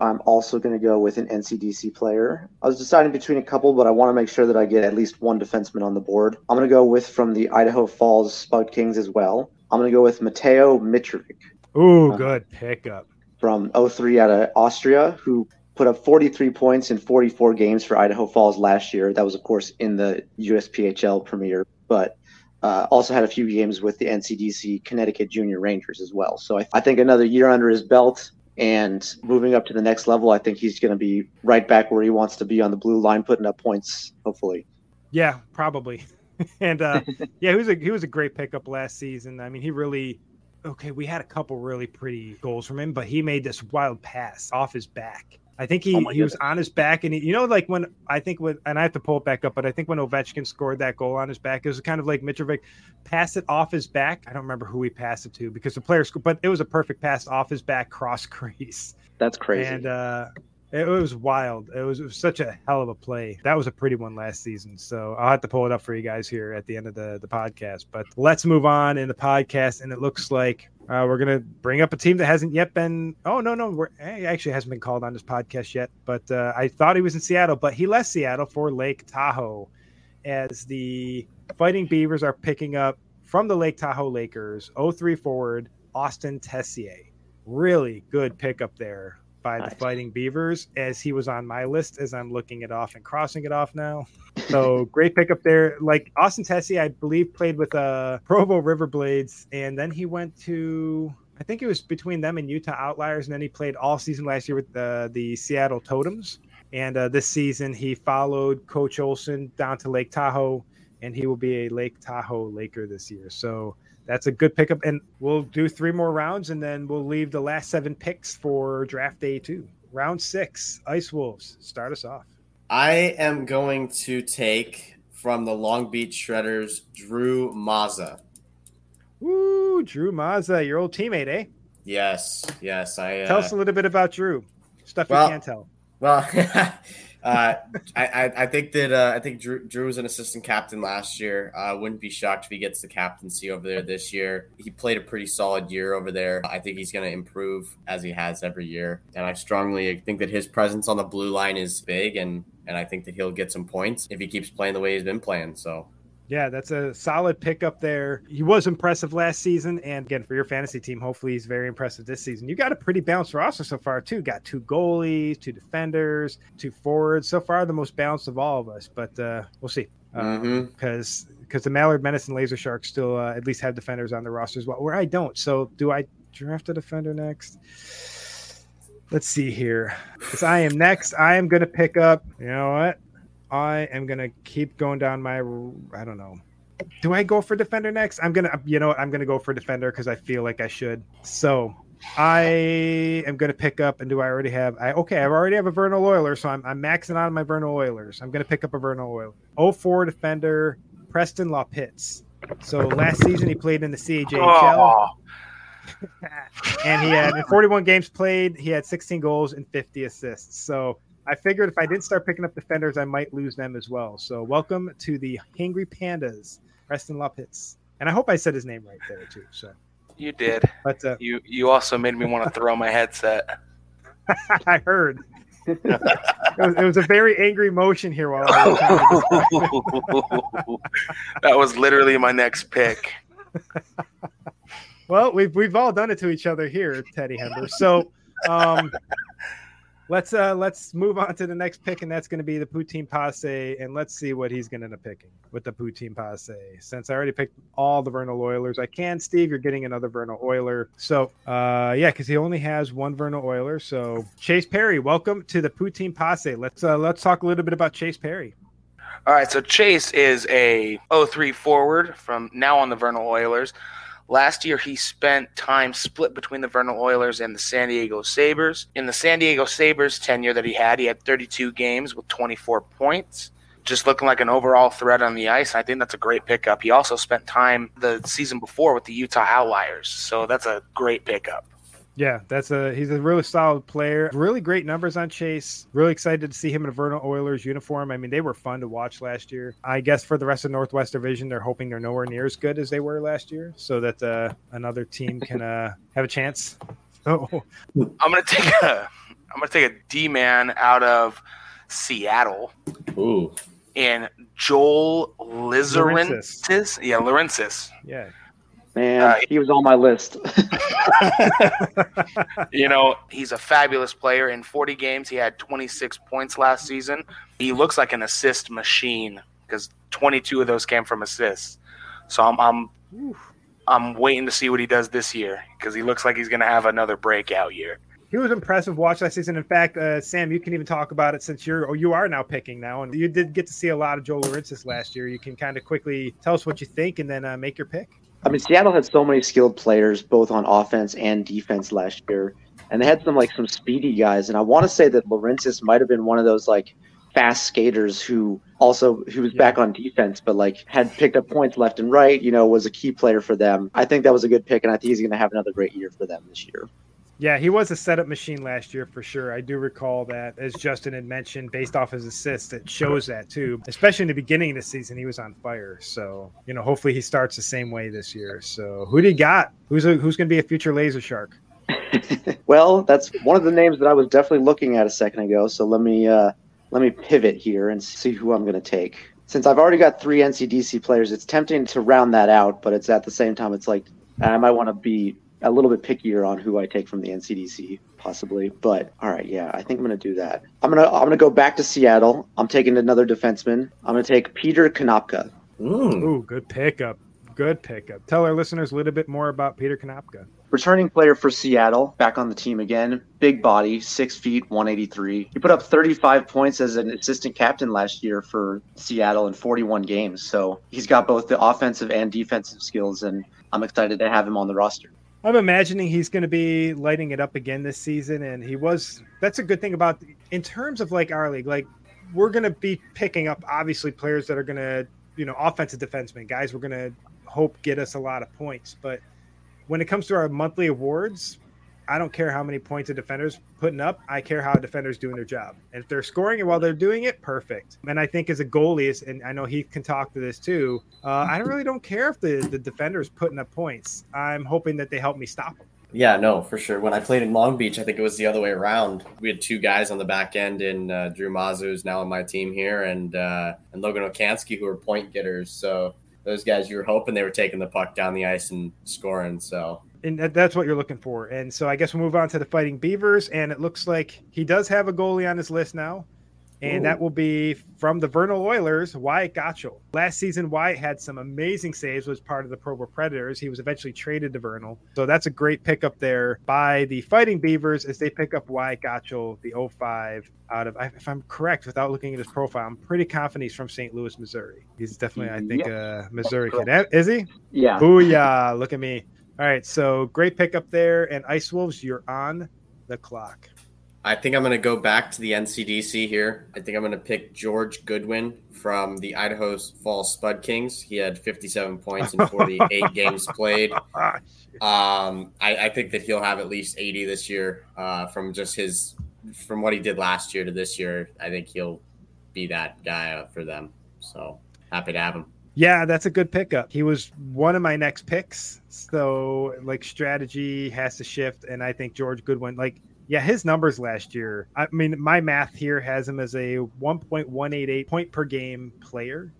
S2: I'm also going to go with an NCDC player. I was deciding between a couple, but I want to make sure that I get at least one defenseman on the board. I'm going to go with from the Idaho Falls Spud Kings as well. I'm going to go with Mateo Mitrovic.
S1: Ooh, uh, good pickup.
S2: From 03 out of Austria, who put up 43 points in 44 games for Idaho Falls last year. That was, of course, in the USPHL Premier, but uh, also had a few games with the NCDC Connecticut Junior Rangers as well. So I, I think another year under his belt and moving up to the next level, I think he's going to be right back where he wants to be on the blue line, putting up points. Hopefully.
S1: Yeah, probably. [LAUGHS] and uh, [LAUGHS] yeah, he was a he was a great pickup last season. I mean, he really okay. We had a couple really pretty goals from him, but he made this wild pass off his back I think he, oh he was on his back, and he, you know, like when I think when and I have to pull it back up, but I think when Ovechkin scored that goal on his back, it was kind of like Mitrovic passed it off his back. I don't remember who he passed it to because the player, but it was a perfect pass off his back, cross [LAUGHS] crease.
S2: That's crazy.
S1: And uh, it, was wild. It was, it was such a hell of a play. That was a pretty one last season. So I'll have to pull it up for you guys here at the end of the the podcast. But let's move on in the podcast, and it looks like uh, we're gonna bring up a team that hasn't yet been. Oh no, no, we're, he actually hasn't been called on this podcast yet. But uh, I thought he was in Seattle, but he left Seattle for Lake Tahoe, as the Fighting Beavers are picking up from the Lake Tahoe Lakers 03 forward Austin Tessier. Really good pickup there by nice. the Fighting Beavers, as he was on my list as I'm looking it off and crossing it off now. So [LAUGHS] great pickup there. Like Austin Tessie, I believe, played with uh, Provo River Blades, and then he went to. I think it was between them and Utah Outliers, and then he played all season last year with the the Seattle Totems. And uh, this season, he followed Coach Olson down to Lake Tahoe, and he will be a Lake Tahoe Laker this year. So that's a good pickup. And we'll do three more rounds, and then we'll leave the last seven picks for draft day two. Round six, Ice Wolves. Start us off.
S3: I am going to take from the Long Beach Shredders, Drew Mazza.
S1: Woo, Drew Mazza, your old teammate, eh?
S3: Yes, yes. I
S1: tell
S3: uh,
S1: us a little bit about Drew. Stuff
S3: well,
S1: you can't tell.
S3: Well, [LAUGHS] uh, I, I think that uh, I think Drew, Drew was an assistant captain last year. Uh, wouldn't be shocked if he gets the captaincy over there this year. He played a pretty solid year over there. I think he's going to improve as he has every year, and I strongly think that his presence on the blue line is big, and and I think that he'll get some points if he keeps playing the way he's been playing. So
S1: yeah, that's a solid pickup there. He was impressive last season. And again, for your fantasy team, hopefully he's very impressive this season. You got a pretty balanced roster so far, too. Got two goalies, two defenders, two forwards. So far, the most balanced of all of us. But uh, we'll see. Because
S3: mm-hmm.
S1: because the Mallard Menace and Laser Sharks still uh, at least have defenders on the roster as well, where I don't. So do I draft a defender next? Let's see here. Because I am next, I am going to pick up, you know what? I am gonna keep going down my. I don't know. Do I go for defender next? I'm gonna. You know what? I'm gonna go for defender because I feel like I should. So I am gonna pick up. And do I already have? I okay. I already have a Vernal Oiler, so I'm, I'm maxing out on my Vernal Oilers. I'm gonna pick up a Vernal Oiler. 04 defender, Preston La LaPitz. So last season he played in the CHL. Oh. [LAUGHS] and he had in 41 games played, he had 16 goals and 50 assists. So I figured if I didn't start picking up defenders, I might lose them as well. So welcome to the Hangry Pandas, Preston Lapitz. And I hope I said his name right there too. So
S4: you did.
S1: But uh,
S4: you you also made me want to throw my headset. [LAUGHS]
S1: I heard. it, was, it, was, a very angry motion here while I
S4: was [LAUGHS] That was literally my next pick. [LAUGHS]
S1: well, we've we've all done it to each other here, Teddy Hember. So um let's uh let's move on to the next pick, and that's going to be the Poutine Posse, and let's see what he's going to end up picking with the Poutine Posse. Since I already picked all the Vernal Oilers, I can. Steve, you're getting another Vernal Oiler. So uh yeah, because he only has one Vernal Oiler. So Chase Perry, welcome to the Poutine Posse. Let's uh let's talk a little bit about Chase Perry.
S4: All right, so Chase is a 03 forward from now on the Vernal Oilers. Last year, he spent time split between the Vernal Oilers and the San Diego Sabres. In the San Diego Sabres tenure that he had, he had 32 games with 24 points. Just looking like an overall threat on the ice. I think that's a great pickup. He also spent time the season before with the Utah Outliers, so that's a great pickup.
S1: Yeah, that's a he's a really solid player. Really great numbers on Chase. Really excited to see him in a Vernal Oilers uniform. I mean, they were fun to watch last year. I guess for the rest of Northwest Division, they're hoping they're nowhere near as good as they were last year, so that uh, another team [LAUGHS] can uh, have a chance. Oh,
S4: I'm gonna take a I'm gonna take a D man out of Seattle.
S3: Ooh.
S4: And Joel Lizarensis. Yeah, Laurentis.
S1: Yeah,
S2: Man, uh, he was on my list. [LAUGHS]
S4: you know, he's a fabulous player. In 40 games, he had 26 points last season. He looks like an assist machine because 22 of those came from assists. So I'm I'm, I'm waiting to see what he does this year because he looks like he's going to have another breakout year.
S1: He was impressive watch last season. In fact, uh, Sam, you can even talk about it since you're or you are now picking now, and you did get to see a lot of Joel Laurentis last year. You can kind of quickly tell us what you think and then uh, make your pick.
S2: I mean, Seattle had so many skilled players, both on offense and defense last year, and they had some like some speedy guys. And I want to say that Laurentis might have been one of those like fast skaters who also who was yeah. back on defense, but like had picked up points left and right. You know, was a key player for them. I think that was a good pick, and I think he's going to have another great year for them this year.
S1: Yeah, he was a setup machine last year for sure. I do recall that, as Justin had mentioned, based off his assists, it shows that too. Especially in the beginning of the season, he was on fire. So you know, hopefully he starts the same way this year. So who do you got? Who's a, who's going to be a future Laser Shark? [LAUGHS]
S2: well, that's one of the names that I was definitely looking at a second ago. So let me uh, let me pivot here and see who I'm going to take. Since I've already got three NCDC players, it's tempting to round that out, but it's at the same time, it's like I might want to be a little bit pickier on who I take from the NCDC, possibly. But all right, yeah, I think I'm gonna do that. I'm gonna I'm gonna go back to Seattle. I'm taking another defenseman. I'm gonna take Peter Konopka.
S1: Mm. Ooh, good pickup. Good pickup. Tell our listeners a little bit more about Peter Konopka.
S2: Returning player for Seattle, back on the team again. Big body, six feet, 183. He put up 35 points as an assistant captain last year for Seattle in 41 games. So he's got both the offensive and defensive skills. And I'm excited to have him on the roster.
S1: I'm imagining he's going to be lighting it up again this season, and he was. That's a good thing about in terms of like our league. Like we're going to be picking up obviously players that are going to, you know, offensive defensemen, guys. We're going to hope get us a lot of points, but when it comes to our monthly awards, I don't care how many points a defender's putting up. I care how a defender's doing their job. And if they're scoring it while they're doing it, perfect. And I think as a goalie, and I know he can talk to this too, uh, I really don't care if the, the defender's putting up points. I'm hoping that they help me stop them.
S3: Yeah, no, for sure. When I played in Long Beach, I think it was the other way around. We had two guys on the back end, and uh, Drew Mazza is now on my team here, and uh, and Logan Okansky, who are point getters. So those guys, you were hoping they were taking the puck down the ice and scoring. So
S1: and that's what you're looking for. And so I guess we'll move on to the Fighting Beavers, and it looks like he does have a goalie on his list now, and Ooh. that will be from the Vernal Oilers, Wyatt Gottschall. Last season, Wyatt had some amazing saves, was part of the Provo Predators. He was eventually traded to Vernal, so that's a great pickup there by the Fighting Beavers as they pick up Wyatt Gottschall, the 05 out of, if I'm correct, without looking at his profile, I'm pretty confident he's from St. Louis, Missouri. He's definitely, I mm, think, a uh, Missouri kid. Is he?
S2: Yeah.
S1: Booyah! Look at me. All right, so great pickup there. And Ice Wolves, you're on the clock.
S3: I think I'm going to go back to the NCDC here. I think I'm going to pick George Goodwin from the Idaho Falls Spud Kings. He had 57 points in 48 [LAUGHS] games played. Um, I, I, think that he'll have at least 80 this year uh, from just his from what he did last year to this year. I think he'll be that guy for them. So happy to have him.
S1: Yeah, that's a good pickup. He was one of my next picks. So like strategy has to shift. And I think George Goodwin, like, yeah, his numbers last year. I mean, my math here has him as a 1.188 point per game player.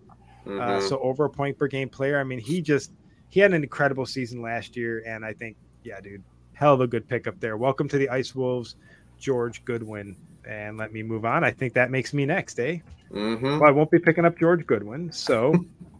S1: Uh, mm-hmm. Uh, so over a point per game player. I mean, he just he had an incredible season last year, and I think, yeah, dude, hell of a good pickup there. Welcome to the Ice Wolves, George Goodwin. And let me move on. I think that makes me next, eh? Mm-hmm. Well, I won't be picking up George Goodwin, so [LAUGHS]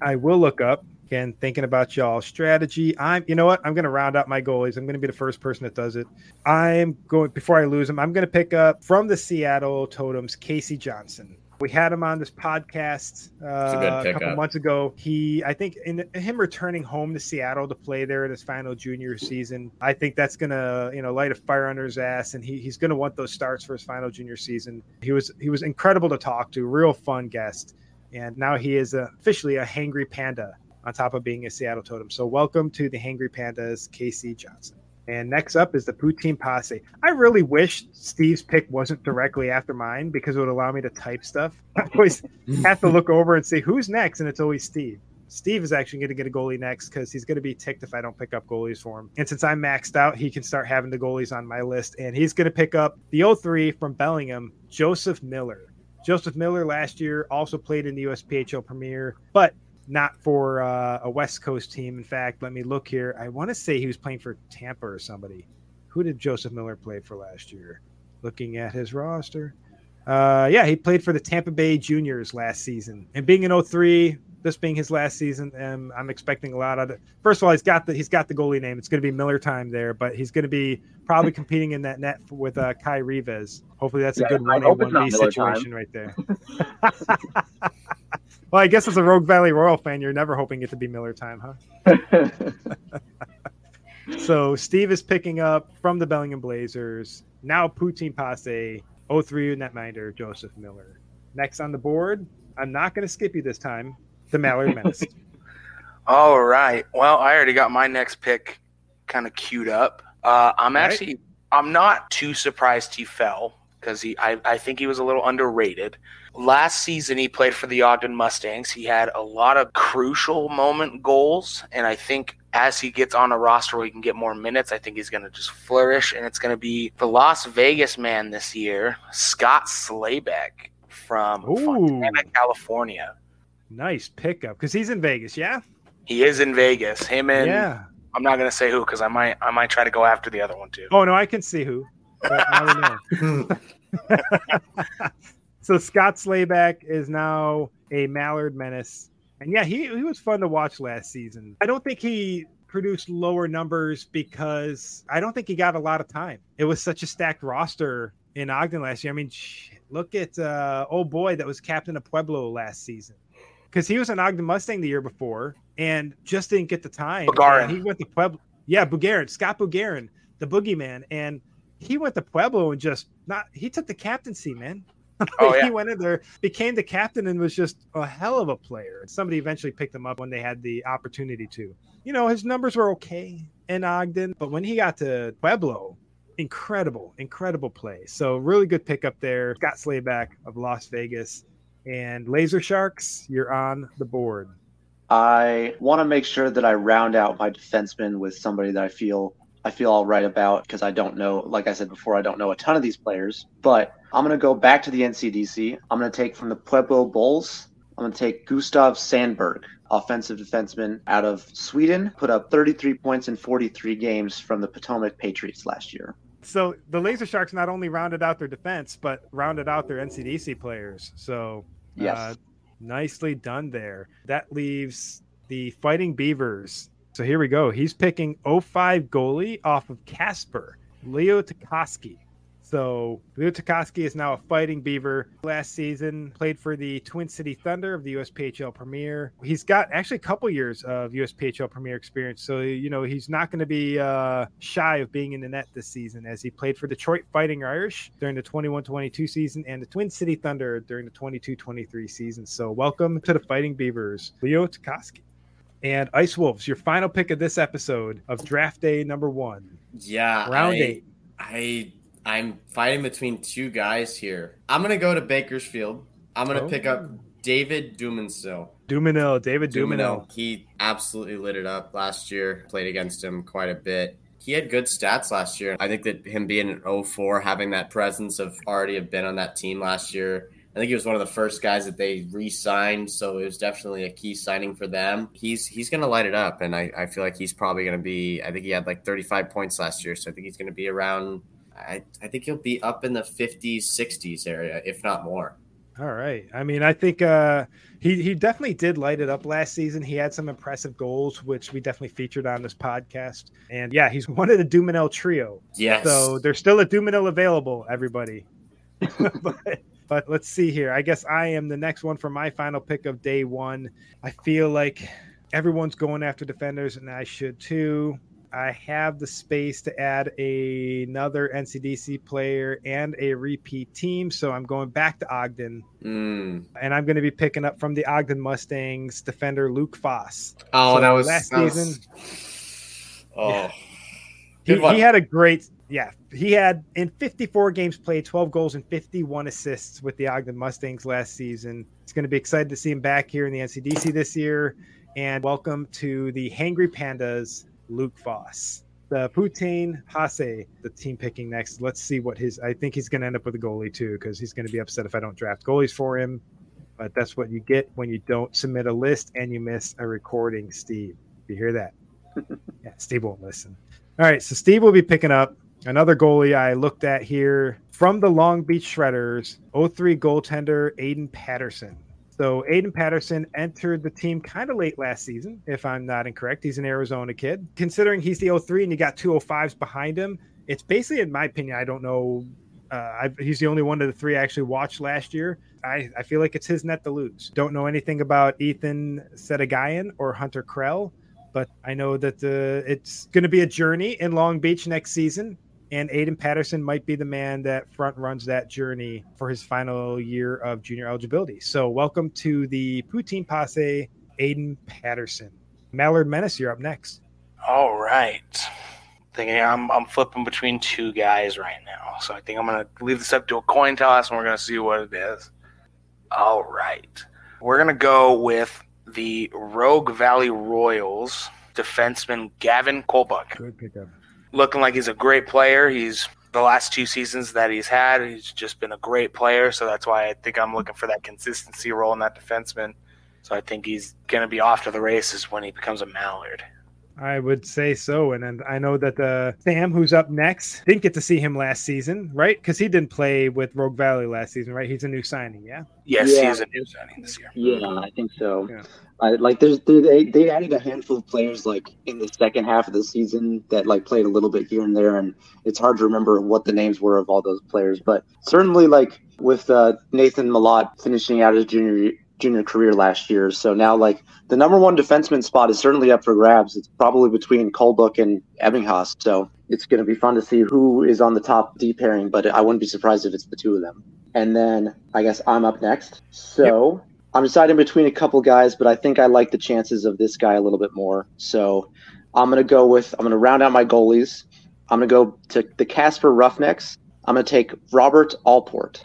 S1: I will look up again, thinking about y'all strategy. I'm, you know what? I'm going to round out my goalies. I'm going to be the first person that does it. I'm going before I lose him. I'm going to pick up from the Seattle Totems, Casey Johnson. We had him on this podcast uh, a, a couple months ago. He, I think, in him returning home to Seattle to play there in his final junior season, I think that's gonna, you know, light a fire under his ass, and he, he's gonna want those starts for his final junior season. He was he was incredible to talk to, real fun guest and now he is officially a hangry panda on top of being a Seattle totem. So welcome to the hangry pandas, Casey Johnson. And next up is the Poutine Posse. I really wish Steve's pick wasn't directly after mine because it would allow me to type stuff. [LAUGHS] I always have to look over and see who's next, and it's always Steve. Steve is actually going to get a goalie next because he's going to be ticked if I don't pick up goalies for him. And since I'm maxed out, he can start having the goalies on my list. And he's going to pick up the 03 from Bellingham, Joseph Miller. Joseph Miller last year also played in the USPHL Premier, but not for uh, a West Coast team. In fact, let me look here. I want to say he was playing for Tampa or somebody. Who did Joseph Miller play for last year? Looking at his roster. Uh, yeah, he played for the Tampa Bay Juniors last season. And being an 03, this being his last season, and I'm expecting a lot of it. First of all, he's got the he's got the goalie name. It's going to be Miller time there, but he's going to be probably [LAUGHS] competing in that net with uh, Kai Reeves. Hopefully, that's yeah, a good one A one B situation time. right there. [LAUGHS] well, I guess as a Rogue Valley Royal fan, you're never hoping it to be Miller time, huh? [LAUGHS] so Steve is picking up from the Bellingham Blazers now. Poutine Posse, 03 netminder Joseph Miller. Next on the board, I'm not going to skip you this time the Mallard Menace. [LAUGHS]
S4: All right. Well, I already got my next pick kind of queued up. Uh, I'm actually I'm not too surprised he fell because he I, I think he was a little underrated. Last season he played for the Ogden Mustangs. He had a lot of crucial moment goals, and I think as he gets on a roster where he can get more minutes, I think he's going to just flourish. And it's going to be the Las Vegas man this year, Scott Slaybeck from Ooh. Fontana, California.
S1: Nice pickup because he's in Vegas, yeah.
S4: He is in Vegas. Him and yeah. I'm not gonna say who because I might I might try to go after the other one too.
S1: Oh no, I can see who. [LAUGHS] [LAUGHS] so Scott Slayback is now a Mallard menace, and yeah, he he was fun to watch last season. I don't think he produced lower numbers because I don't think he got a lot of time. It was such a stacked roster in Ogden last year. I mean, look at uh, oh boy that was captain of Pueblo last season. Because he was an Ogden Mustang the year before and just didn't get the time.
S4: Bugarin.
S1: He went to Pueblo. Yeah, Bugarin, Scott Bugarin, the boogeyman. And he went to Pueblo and just not, he took the captaincy, man. [LAUGHS]
S4: Oh, yeah.
S1: he went in there, became the captain, and was just a hell of a player. Somebody eventually picked him up when they had the opportunity to. You know, his numbers were okay in Ogden, but when he got to Pueblo, incredible, incredible play. So really good pickup there. Scott Slayback of Las Vegas and Laser Sharks. You're on the board.
S2: I want to make sure that I round out my defenseman with somebody that I feel I feel all right about because I don't know, like I said before, I don't know a ton of these players. But I'm going to go back to the NCDC. I'm going to take from the Pueblo Bulls. I'm going to take Gustav Sandberg, offensive defenseman out of Sweden, put up 33 points in 43 games from the Potomac Patriots last year.
S1: So the Laser Sharks not only rounded out their defense, but rounded out their NCDC players. So
S2: Yes.
S1: uh, nicely done there. That leaves the Fighting Beavers. So here we go. He's picking 05 goalie off of Casper, Leo Tukoski. So Leo Tukoski is now a Fighting Beaver. Last season, played for the Twin City Thunder of the USPHL Premier. He's got actually a couple years of USPHL Premier experience. So, you know, he's not going to be uh, shy of being in the net this season as he played for Detroit Fighting Irish during the 21 22 season and the Twin City Thunder during the 22 23 season. So, welcome to the Fighting Beavers, Leo Tukoski. And Ice Wolves, your final pick of this episode of draft day number one,
S3: Yeah,
S1: round
S3: I,
S1: eight.
S3: I I'm fighting between two guys here. I'm gonna go to Bakersfield. I'm gonna
S1: Oh.
S3: pick up oh. David Dumansil.
S1: Dumanil, David Dumanil.
S3: He absolutely lit it up last year. Played against him quite a bit. He had good stats last year. I think that him being an 04, having that presence of already have been on that team last year. I think he was one of the first guys that they re-signed, so it was definitely a key signing for them. He's he's gonna light it up, and I, I feel like he's probably gonna be. I think he had like 35 points last year, so I think he's gonna be around. I, I think he'll be up in the 50s, 60s area, if not more.
S1: All right. I mean, I think uh, he he definitely did light it up last season. He had some impressive goals, which we definitely featured on this podcast. And yeah, he's one of the Dumanel trio.
S3: Yes.
S1: So there's still a Dumanel available, everybody. [LAUGHS] but, but let's see here. I guess I am the next one for my final pick of day one. I feel like everyone's going after defenders, and I should too. I have the space to add a, another NCDC player and a repeat team, so I'm going back to Ogden,
S3: Mm.
S1: and I'm going to be picking up from the Ogden Mustangs defender Luke Foss.
S3: Oh,
S1: So
S3: that was
S1: last
S3: that was-
S1: season.
S3: Oh,
S1: Yeah. He, he had a great, yeah. He had in 54 games played, 12 goals and 51 assists with the Ogden Mustangs last season. It's going to be excited to see him back here in the NCDC this year. And welcome to the Hangry Pandas, Luke Foss. The Poutine Posse, the team picking next. Let's see what his. I think he's going to end up with a goalie too, because he's going to be upset if I don't draft goalies for him. But that's what you get when you don't submit a list and you miss a recording, Steve. You hear that? [LAUGHS] yeah, Steve won't listen. All right, so Steve will be picking up another goalie I looked at here from the Long Beach Shredders, 03 goaltender Aiden Patterson. So Aiden Patterson entered the team kind of late last season, if I'm not incorrect. He's an Arizona kid. Considering he's the 03 and you got two 05s behind him, it's basically, in my opinion, I don't know. Uh, I, he's the only one of the three I actually watched last year. I, I feel like it's his net to lose. Don't know anything about Ethan Setagayan or Hunter Krell but I know that uh, it's going to be a journey in Long Beach next season. And Aiden Patterson might be the man that front runs that journey for his final year of junior eligibility. So, welcome to the Poutine Posse, Aiden Patterson. Mallard Menace, you're up next.
S4: All right. Thinking I'm I'm flipping between two guys right now. So I think I'm gonna leave this up to a coin toss and we're gonna see what it is. All right. We're gonna go with the Rogue Valley Royals defenseman Gavin Kolbuck.
S1: Good pickup.
S4: Looking like he's a great player. He's the last two seasons that he's had, he's just been a great player. So that's why I think I'm looking for that consistency role in that defenseman. So I think he's gonna be off to the races when he becomes a Mallard.
S1: I would say so. And, and I know that uh, Sam, who's up next, didn't get to see him last season, right? Because he didn't play with Rogue Valley last season, right? He's a new signing, yeah?
S4: Yes,
S2: Yeah.
S4: he is a new signing this year.
S2: Yeah, I think so.
S1: Yeah.
S2: I, like there's they they added a handful of players like in the second half of the season that like played a little bit here and there, and it's hard to remember what the names were of all those players. But certainly, like with uh, Nathan Malott finishing out his junior junior career last year. So now, like the number one defenseman spot is certainly up for grabs. It's probably between Colebrook and Ebbinghaus. So it's going to be fun to see who is on the top D pairing. But I wouldn't be surprised if it's the two of them. And then I guess I'm up next. So. Yep. I'm deciding between a couple guys, but I think I like the chances of this guy a little bit more. So I'm going to go with, I'm going to round out my goalies. I'm going to go to the Casper Roughnecks. I'm going to take Robert Allport.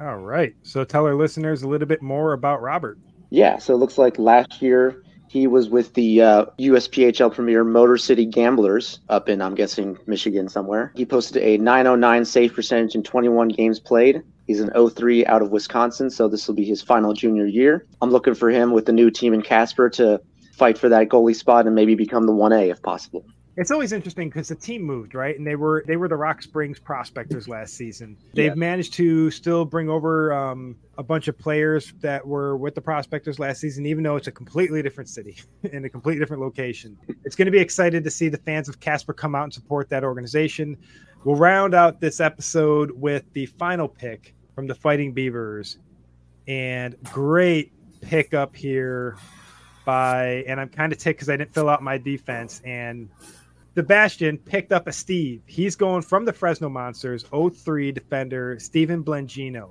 S1: All right. So tell our listeners a little bit more about Robert.
S2: Yeah. So it looks like last year he was with the uh, USPHL Premier Motor City Gamblers up in, I'm guessing, Michigan somewhere. He posted a 909 save percentage in 21 games played. He's an 03 out of Wisconsin, so this will be his final junior year. I'm looking for him with the new team in Casper to fight for that goalie spot and maybe become the 1A if possible
S1: it's always interesting because the team moved right? And they were they were the rock springs prospectors last season. They've yeah. managed to still bring over um, a bunch of players that were with the prospectors last season even though it's a completely different city [LAUGHS] in a completely different location. It's going to be excited to see the fans of casper come out and support that organization. We'll round out this episode with the final pick from the fighting beavers. And great pickup here by and i'm kind of ticked because i didn't fill out my defense and Sebastian picked up a Steve. He's going from the Fresno Monsters, 03 defender, Steven Blengino.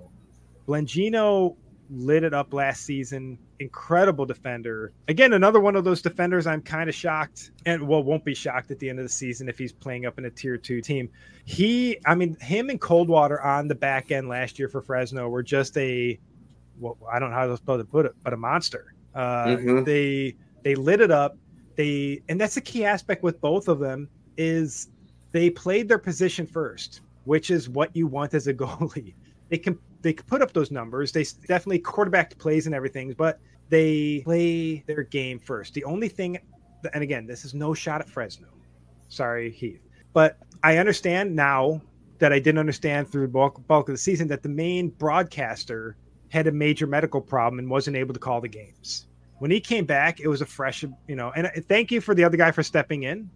S1: Blengino lit it up last season. Incredible defender. Again, another one of those defenders I'm kind of shocked and well, won't be shocked at the end of the season if he's playing up in a tier two team. He, I mean, him and Coldwater on the back end last year for Fresno were just a, well, I don't know how to put it, but a monster. Uh, mm-hmm. They, they lit it up they and that's a key aspect with both of them is they played their position first, which is what you want as a [LAUGHS] goalie. They can they can put up those numbers. They definitely quarterback plays and everything, but they play their game first. The only thing, and again, this is no shot at Fresno. Sorry, Heath, but I understand now that I didn't understand through the bulk, bulk of the season that the main broadcaster had a major medical problem and wasn't able to call the games when he came back, it was a fresh, you know, and thank you for the other guy for stepping in.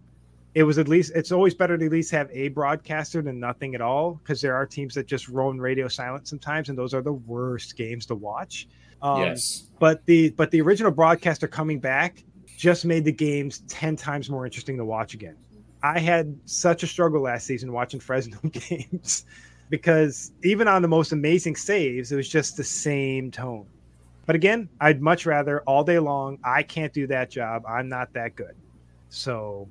S1: It was at least, it's always better to at least have a broadcaster than nothing at all because there are teams that just roam radio silent sometimes, and those are the worst games to watch.
S3: Um, yes.
S1: But the but the original broadcaster coming back just made the games ten times more interesting to watch again. I had such a struggle last season watching Fresno [LAUGHS] games because even on the most amazing saves, it was just the same tone. But again, I'd much rather all day long. I can't do that job. I'm not that good. So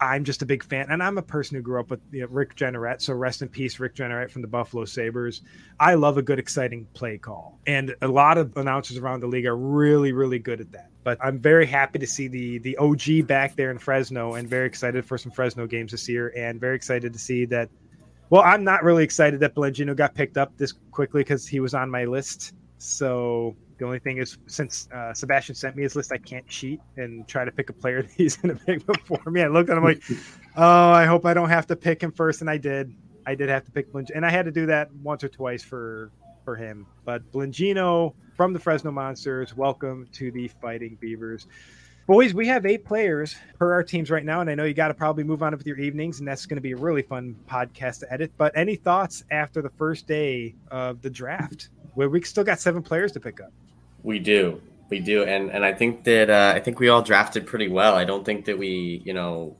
S1: I'm just a big fan. And I'm a person who grew up with you know, Rick Jeanneret. So rest in peace, Rick Jeanneret from the Buffalo Sabres. I love a good, exciting play call. And a lot of announcers around the league are really, really good at that. But I'm very happy to see the the OG back there in Fresno and very excited for some Fresno games this year and very excited to see that. Well, I'm not really excited that Blengino got picked up this quickly because he was on my list so the only thing is, since uh, Sebastian sent me his list, I can't cheat and try to pick a player [LAUGHS] that he's going to pick before me. I looked at him like, [LAUGHS] oh, I hope I don't have to pick him first, and I did. I did have to pick Blingino, and I had to do that once or twice for for him. But Blingino from the Fresno Monsters, welcome to the Fighting Beavers. Boys, we have eight players per our teams right now, and I know you got to probably move on with your evenings, and that's going to be a really fun podcast to edit. But any thoughts after the first day of the draft? Where we still got seven players to pick up.
S3: We do, we do, and and I think that uh, I think we all drafted pretty well. I don't think that we, you know,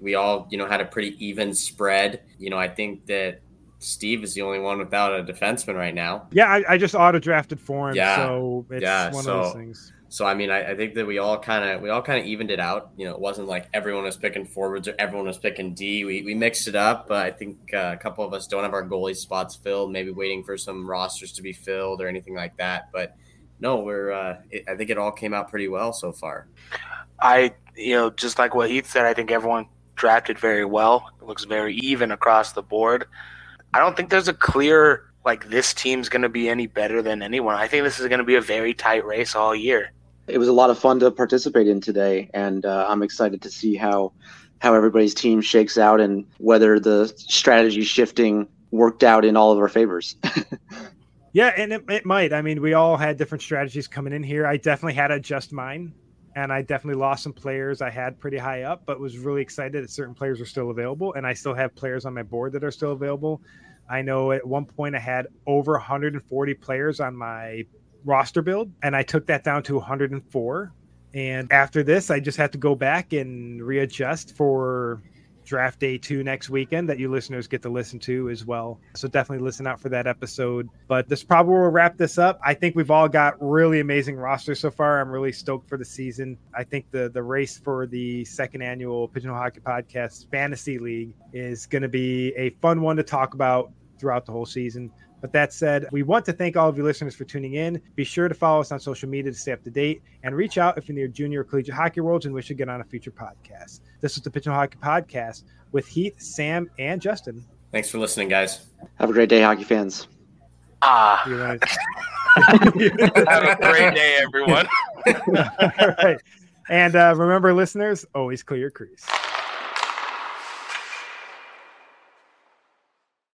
S3: we all you know had a pretty even spread. You know, I think that Steve is the only one without a defenseman right now.
S1: Yeah, I, I just auto drafted for him, yeah. so it's yeah, one so, of those things.
S3: So I mean, I, I think that we all kind of we all kind of evened it out. You know, it wasn't like everyone was picking forwards or everyone was picking D. We, we mixed it up, but I think uh, a couple of us don't have our goalie spots filled. Maybe waiting for some rosters to be filled or anything like that. But no, we're. Uh, it, I think it all came out pretty well so far.
S4: I you know just like what Heath said, I think everyone drafted very well. It looks very even across the board. I don't think there's a clear like this team's going to be any better than anyone. I think this is going to be a very tight race all year
S2: it was a lot of fun to participate in today, and uh, I'm excited to see how how everybody's team shakes out and whether the strategy shifting worked out in all of our favors. [LAUGHS]
S1: yeah, and it, it might. I mean, we all had different strategies coming in here. I definitely had to adjust mine, and I definitely lost some players I had pretty high up, but was really excited that certain players are still available, and I still have players on my board that are still available. I know at one point I had over 140 players on my roster build, and I took that down to 104. And after this, I just have to go back and readjust for draft day two next weekend that you listeners get to listen to as well. So definitely listen out for that episode. But this probably will wrap this up. I think we've all got really amazing rosters so far. I'm really stoked for the season. I think the the race for the second annual Pigeonhole Hockey Podcast Fantasy League is going to be a fun one to talk about throughout the whole season. But that said, we want to thank all of you listeners for tuning in. Be sure to follow us on social media to stay up to date and reach out if you're near junior or collegiate hockey worlds and wish to get on a future podcast. This is the Pigeonhole Hockey Podcast with Heath, Sam, and Justin.
S3: Thanks for listening, guys.
S2: Have a great day, hockey fans.
S4: Ah,
S1: You wanna- [LAUGHS] [LAUGHS]
S4: have a great day, everyone. [LAUGHS]
S1: all right. And uh, remember, listeners, always clear your crease.